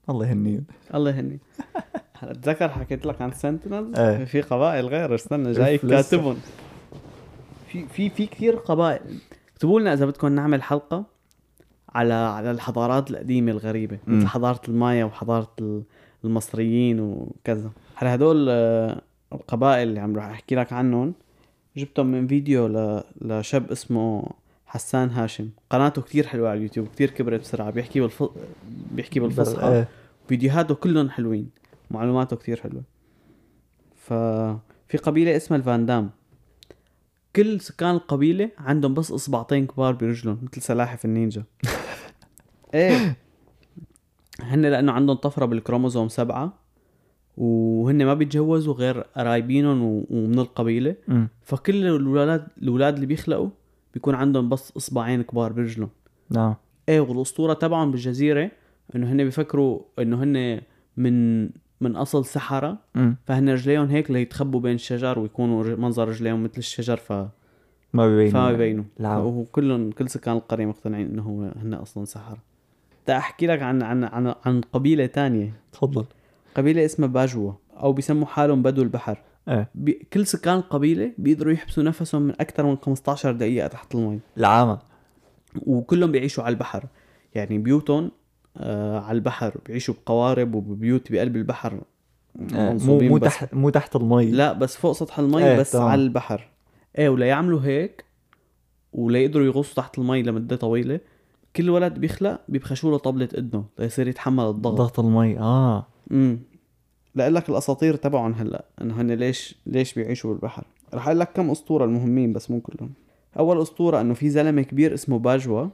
الله يهنيه الله يهني هلا اتذكر حكيت لك عن Sentinel إيه. في قبائل غير استنى جاي لسه. كاتبهم. في في في كثير قبائل. اكتبوا لنا إذا بدكم نعمل حلقة على على الحضارات القديمة الغريبة. مثل حضارة المايا وحضارة ال- المصريين وكذا. هلا هدول آه، القبائل اللي عم راح أحكي لك عنهم جبتهم من فيديو ل... لشاب اسمه حسان هاشم. قناته كتير حلوة على اليوتيوب كتير كبرت بسرعة بيحكي بالف... بيحكي بالفصحى. إيه. فيديوهاته كلهم حلوين معلوماته كتير حلوة. ففي قبيلة اسمها الفاندام. كل سكان القبيلة عندهم بس إصبعتين كبار برجلهم مثل سلاحف النينجا. *laughs* إيه. هن لأنه عندهم طفرة بالكروموزوم سبعة وهن ما بيتجوزوا غير قرايبينهم ومن القبيلة. أمم. فكل الولاد الولاد اللي بيخلقوا بيكون عندهم بس إصبعين كبار برجلهم. نعم. إيه والأسطورة تبعهم بالجزيرة إنه هن بيفكروا إنه هن من من أصل سحرة أمم. فهن رجليهم هيك ليتخبوا بين الشجر ويكونوا منظر رجليهم مثل الشجر ف... ما بيبين فما بيبينوا لا. وكلهم كل سكان القرية مقتنعين إنه هو هن أصلا سحرة بدي أحكي لك عن عن عن عن قبيلة تانية. تفضل. قبيلة اسمها باجوا أو بيسموا حالهم بدو البحر. إيه. بي... كل سكان القبيلة بيقدروا يحبسوا نفسهم من أكثر من 15 دقيقة تحت المي. العامة. وكلهم بيعيشوا على البحر. يعني بيوتهم على البحر بيعيشوا بقوارب وببيوت بقلب البحر. إيه، مو مو تحت مو تحت المي. لا بس فوق سطح المي إيه، بس تمام. على البحر. إيه ولا يعملوا هيك ولا يقدروا يغوصوا تحت المي لمدة طويلة. كل ولد بيخلق بيبخشوا له طبلة اذنه ليصير يتحمل الضغط. ضغط المي آه. امم لأقول لك الأساطير تبعهم هلأ انه هن ليش ليش بيعيشوا بالبحر. رح أقول لك كم أسطورة المهمين بس مو كلهم. أول أسطورة إنه في زلمة كبير اسمه باجوا.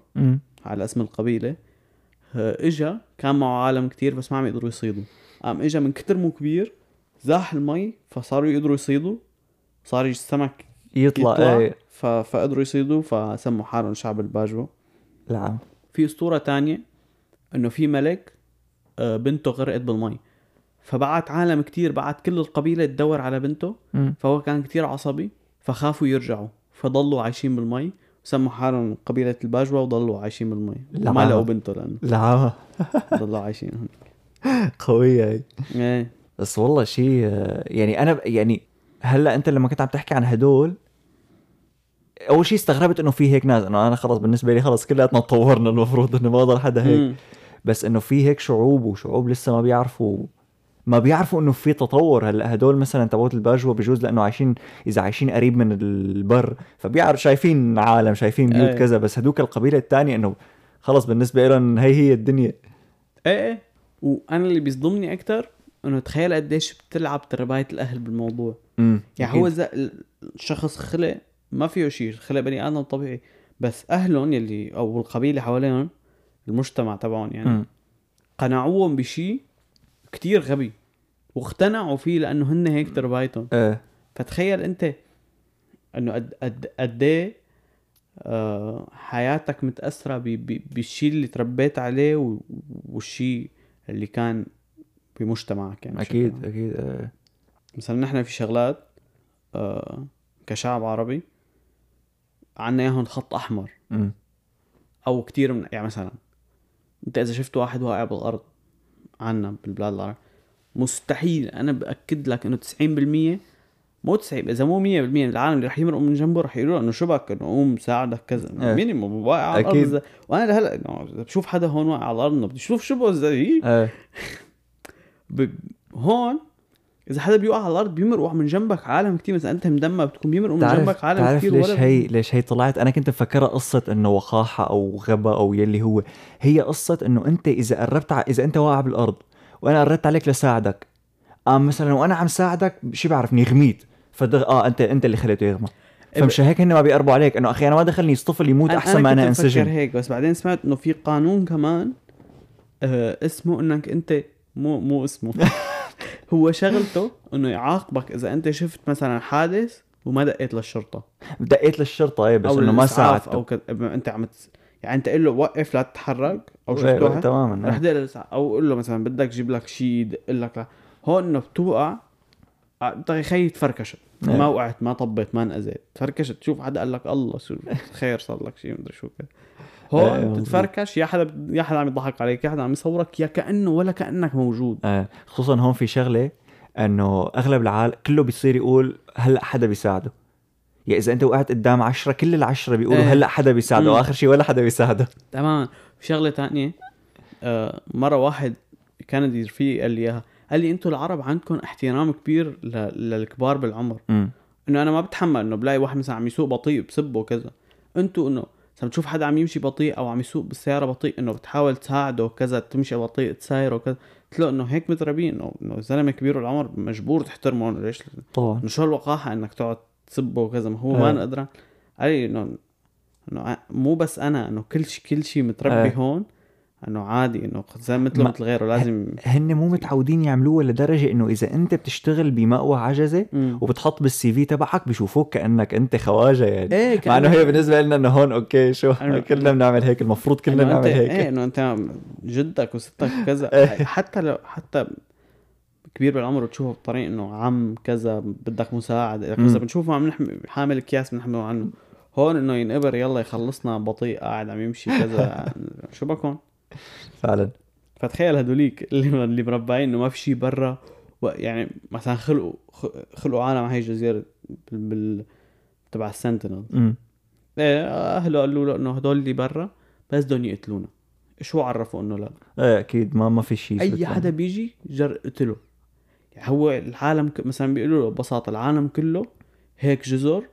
على اسم القبيلة. آه، إجا كان معه عالم كتير بس ما عم يقدروا يصيدوا. قام إجا من كتر مو كبير زاح المي فصاروا يقدروا يصيدوا. صار السمك يطلع, يطلع إيه. ف... فقدروا يصيدوا فسموا حالهم شعب الباجوا العامة في أسطورة تانية إنه في ملك آه، بنته غرقت بالمي. فبعت عالم كتير بعت كل القبيلة تدور على بنته. أمم. فهو كان كتير عصبي فخافوا يرجعوا. فضلوا عايشين بالمي. وسموا حالهم قبيلة الباجوا وضلوا عايشين بالمي. لا. ما لقوا بنته لأنه العامة *laughs* ضلوا عايشين هون قوية هي. إيه. بس والله شيء يعني أنا ب- يعني هلأ أنت لما كنت عم تحكي عن هدول أول شيء استغربت إنه في هيك ناس إنه أنا خلص بالنسبة لي خلص كلياتنا تطورنا المفروض إنه ما ضل حدا هيك. بس إنه في هيك شعوب وشعوب لسه ما بيعرفوا ما بيعرفوا إنه في تطور. هلا هدول مثلا تبعوت الباجوا بجوز لأنه عايشين إذا عايشين قريب من البر فبيعرف شايفين عالم شايفين بيوت إيه. كذا بس هدوك القبيلة الثانية إنه خلص بالنسبة لهم هي هي الدنيا. إيه إيه. وأنا اللي بيصدمني أكثر إنه تخيل قديش بتلعب ترباية الأهل بالموضوع. امم يعني هو ز... الشخص خلق ما فيه شيء خلق بني آدم طبيعي بس أهلهم يلي أو القبيلة حواليهم المجتمع تبعهم يعني مم. قنعوهم بشيء كتير غبي واقتنعوا فيه لأنه هن هيك تربايتهم إيه فتخيل أنت إنه قد قد قد إيه آه، حياتك متأثرة بالشيء اللي تربيت عليه والشيء اللي كان بمجتمعك يعني أكيد عام. أكيد إيه. مثلا نحن في شغلات آه، كشعب عربي عنا إياهم خط أحمر مم. أو كتير من يعني مثلا أنت إذا شفت واحد واقع بالأرض عنا بالبلاد العربية مستحيل أنا بأكد لك إنه 90% مو 90 إذا مو 100% من العالم اللي رح يمرقوا من جنبه رح يقولوا إنه شبك إنه قوم ساعدك كذا. إيه. مينيموم واقع على. الأرض وأنا لهلأ بشوف حدا هون واقع على الأرض بدي أشوف شو زي إيه. *laughs* ب... هون إذا حدا بيوقع على الأرض بيمرقوا من جنبك عالم كتير مثلا أنت مدمر بتكون بيمرقوا من جنبك عالم تعرف كتير ليش ولا هي ليش هي طلعت؟ أنا كنت مفكرها قصة إنه وقاحة أو غبا أو يلي هو. هي قصة إنه أنت إذا قربت ع... إذا أنت واقع بالأرض وأنا قربت عليك لساعدك قام مثلا وأنا عم ساعدك شو بعرفني غميت فدغ آه انت أنت اللي خليته يغمى. فمشان هيك هن ما بيقربوا عليك إنه أخي أنا ما دخلني يصطفل يموت أحسن ما أنا أنسجن. هيك بس بعدين سمعت إنه في قانون كمان آه اسمه إنك أنت مو مو اسمه. *laughs* هو شغلته إنه يعاقبك إذا أنت شفت مثلا حادث وما دقيت للشرطة. دقيت للشرطة إيه بس إنه ما ساعدته. أو كذا. أنت عم تس... يعني أنت قل له وقف لا تتحرك أو شفت واحد تماما رح إيه. دق للإسعاف. أو قول له مثلا بدك جيب لك شيء يدق لك لا. هون إنه بتوقع آه، خيي تفركشت. إيه. ما وقعت ما طبيت ما انأذيت تفركشت. تشوف حدا قال لك الله شو خير صار لك شيء مدري شو كذا. هون مظبوط. بتتفركش يا حدا يا حدا عم يضحك عليك يا حدا عم يصورك يا كأنه ولا كأنك موجود. آه، خصوصا هون في شغلة إنه أغلب العالم كله بيصير يقول هلأ حدا بيساعده. يعني إذا أنت وقعت قدام عشرة كل العشرة بيقولوا إيه. هلأ حدا بيساعده. وآخر شيء ولا حدا بيساعده. *laughs* تماما في شغلة تانية آه مرة واحد كندي رفيقي قال لي إياها قال لي أنتم العرب عندكم احترام كبير ل- للكبار بالعمر. امم إنه أنا ما بتحمل إنه بلاقي واحد مثلا عم يسوق بطيء بسبه وكذا. أنتوا إنه مثلا بتشوف حدا عم يمشي بطيء أو عم يسوق بالسيارة بطيء إنه بتحاول تساعده وكذا تمشي بطيء تسايره وكذا. قلت له إنه هيك متربين إنه إنه زلمة كبير العمر مجبور تحترمه. ليش؟ طبعا. إنه شو الوقاحة؟ إنك تقعد تسبه وكذا. ما هو آه. ما أنا قدران؟ قال لي إنه إنه مو بس أنا إنه كل شيء كل شيء متربي آه. هون إنه عادي إنه زي مثله مثل غيره لازم هن مو متعودين يعملوها لدرجة إنه إذا أنت بتشتغل بمأوى عجزة. وبتحط بال CV تبعك بشوفوك كأنك أنت خواجة يعني. إيه مع إنه هي بالنسبة لنا إنه هون okay شو؟ أنا- *laughs* كلنا بنعمل هيك المفروض كلنا إنه نعمل انت هيك. إيه إنه أنت جدك وستك *laughs* وكذا إيه. حتى لو حتى كبير بالعمر وتشوفه بالطريق إنه عم كذا بدك مساعدة مم. اذا بنشوفه عم نحمل حامل أكياس بنحمله عنه. هون إنه ينقبر يلا يخلصنا بطيء قاعد عم يمشي كذا. *laughs* شو بكون؟ فعلا. فتخيل هدوليك اللي اللي مربعين انه ما في شيء برا يعني مثلا خلقوا خلقوا عالم على هي الجزيرة بال. تبع السنتينل. إيه اهله قالوا له إنه هدول اللي برا بس بدهم يقتلونا. شو عرفوا إنه لا؟ إيه أكيد ما ما في شيء أي حدا بيجي جر قتله يعني هو العالم ك... مثلا بيقولوا له ببساطة العالم كله هيك جزر.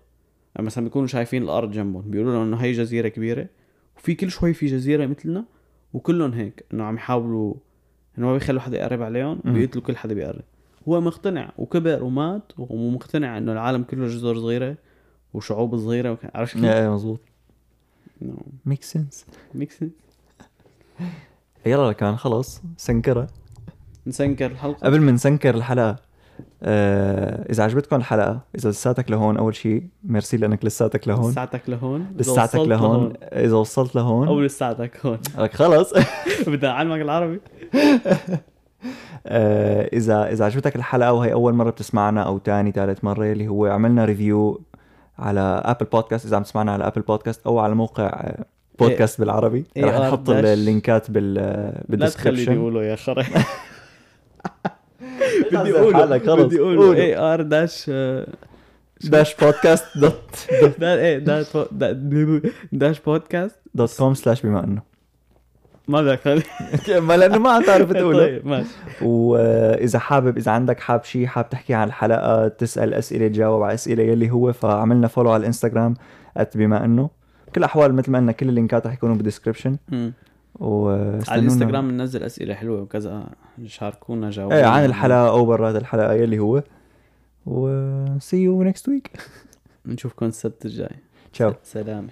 يعني مثلا بيكونوا شايفين الأرض جنبهم بيقولوا لهم إنه هي جزيرة كبيرة. وفي كل شوي في جزيرة مثلنا وكلهم هيك إنه عم يحاولوا إنه ما بيخلوا حدا يقرب عليهم. بيقتلوا كل حدا بيقرب هو مقتنع وكبر ومات ومقتنع إنه العالم كله جزر صغيرة وشعوب صغيرة. عرفت كيف؟ *laughs* إيه مزبوط انه make sense make sense يلا كان خلص سنكرة نسنكر الحلقة قبل ما نسنكر الحلقة آه إذا عجبتكم الحلقة إذا لساتك لهون أول شيء ميرسي لأنك لساتك لهون. لساتك لهون. لساتك لهون. إذا وصلت لهون. أو لساتك هون. *laughs* لك خلص. *laughs* *laughs* بدي اعلمك العربي. آه إذا إذا عجبتك الحلقة وهي أول مرة بتسمعنا أو تاني ثالث مرة اللي هو عملنا review على Apple Podcasts إذا عم تسمعنا على Apple Podcasts أو على موقع آه، بودكاست بالعربي إيه رح آر نحط. اللينكات بال لا تخليني اقوله يا خري بدي بدي أقوله خلص بدي قوله. اي ار داش داش بودكاست دوت إيه داش بو- دا- داش بودكاست دوت كوم سلاش بما أنه. ما بدك *laughs* ما لأنه ما عم تعرف تقوله. *laughs* طيب ماشي. واذا حابب إذا عندك حاب شيء حاب تحكي عن الحلقة تسأل أسئلة تجاوب على أسئلة يلي هو فعملنا follow على الانستغرام بما أنه. كل الاحوال مثل ما قلنا كل اللينكات رح يكونوا بال description مم. واستنونا على الانستغرام بننزل أسئلة حلوة وكذا. شاركونا جاوبونا إيه عن الحلقة أو برات الحلقة يلي هو. و see you next week. نشوفكم السبت الجاي. تشاو. سلامة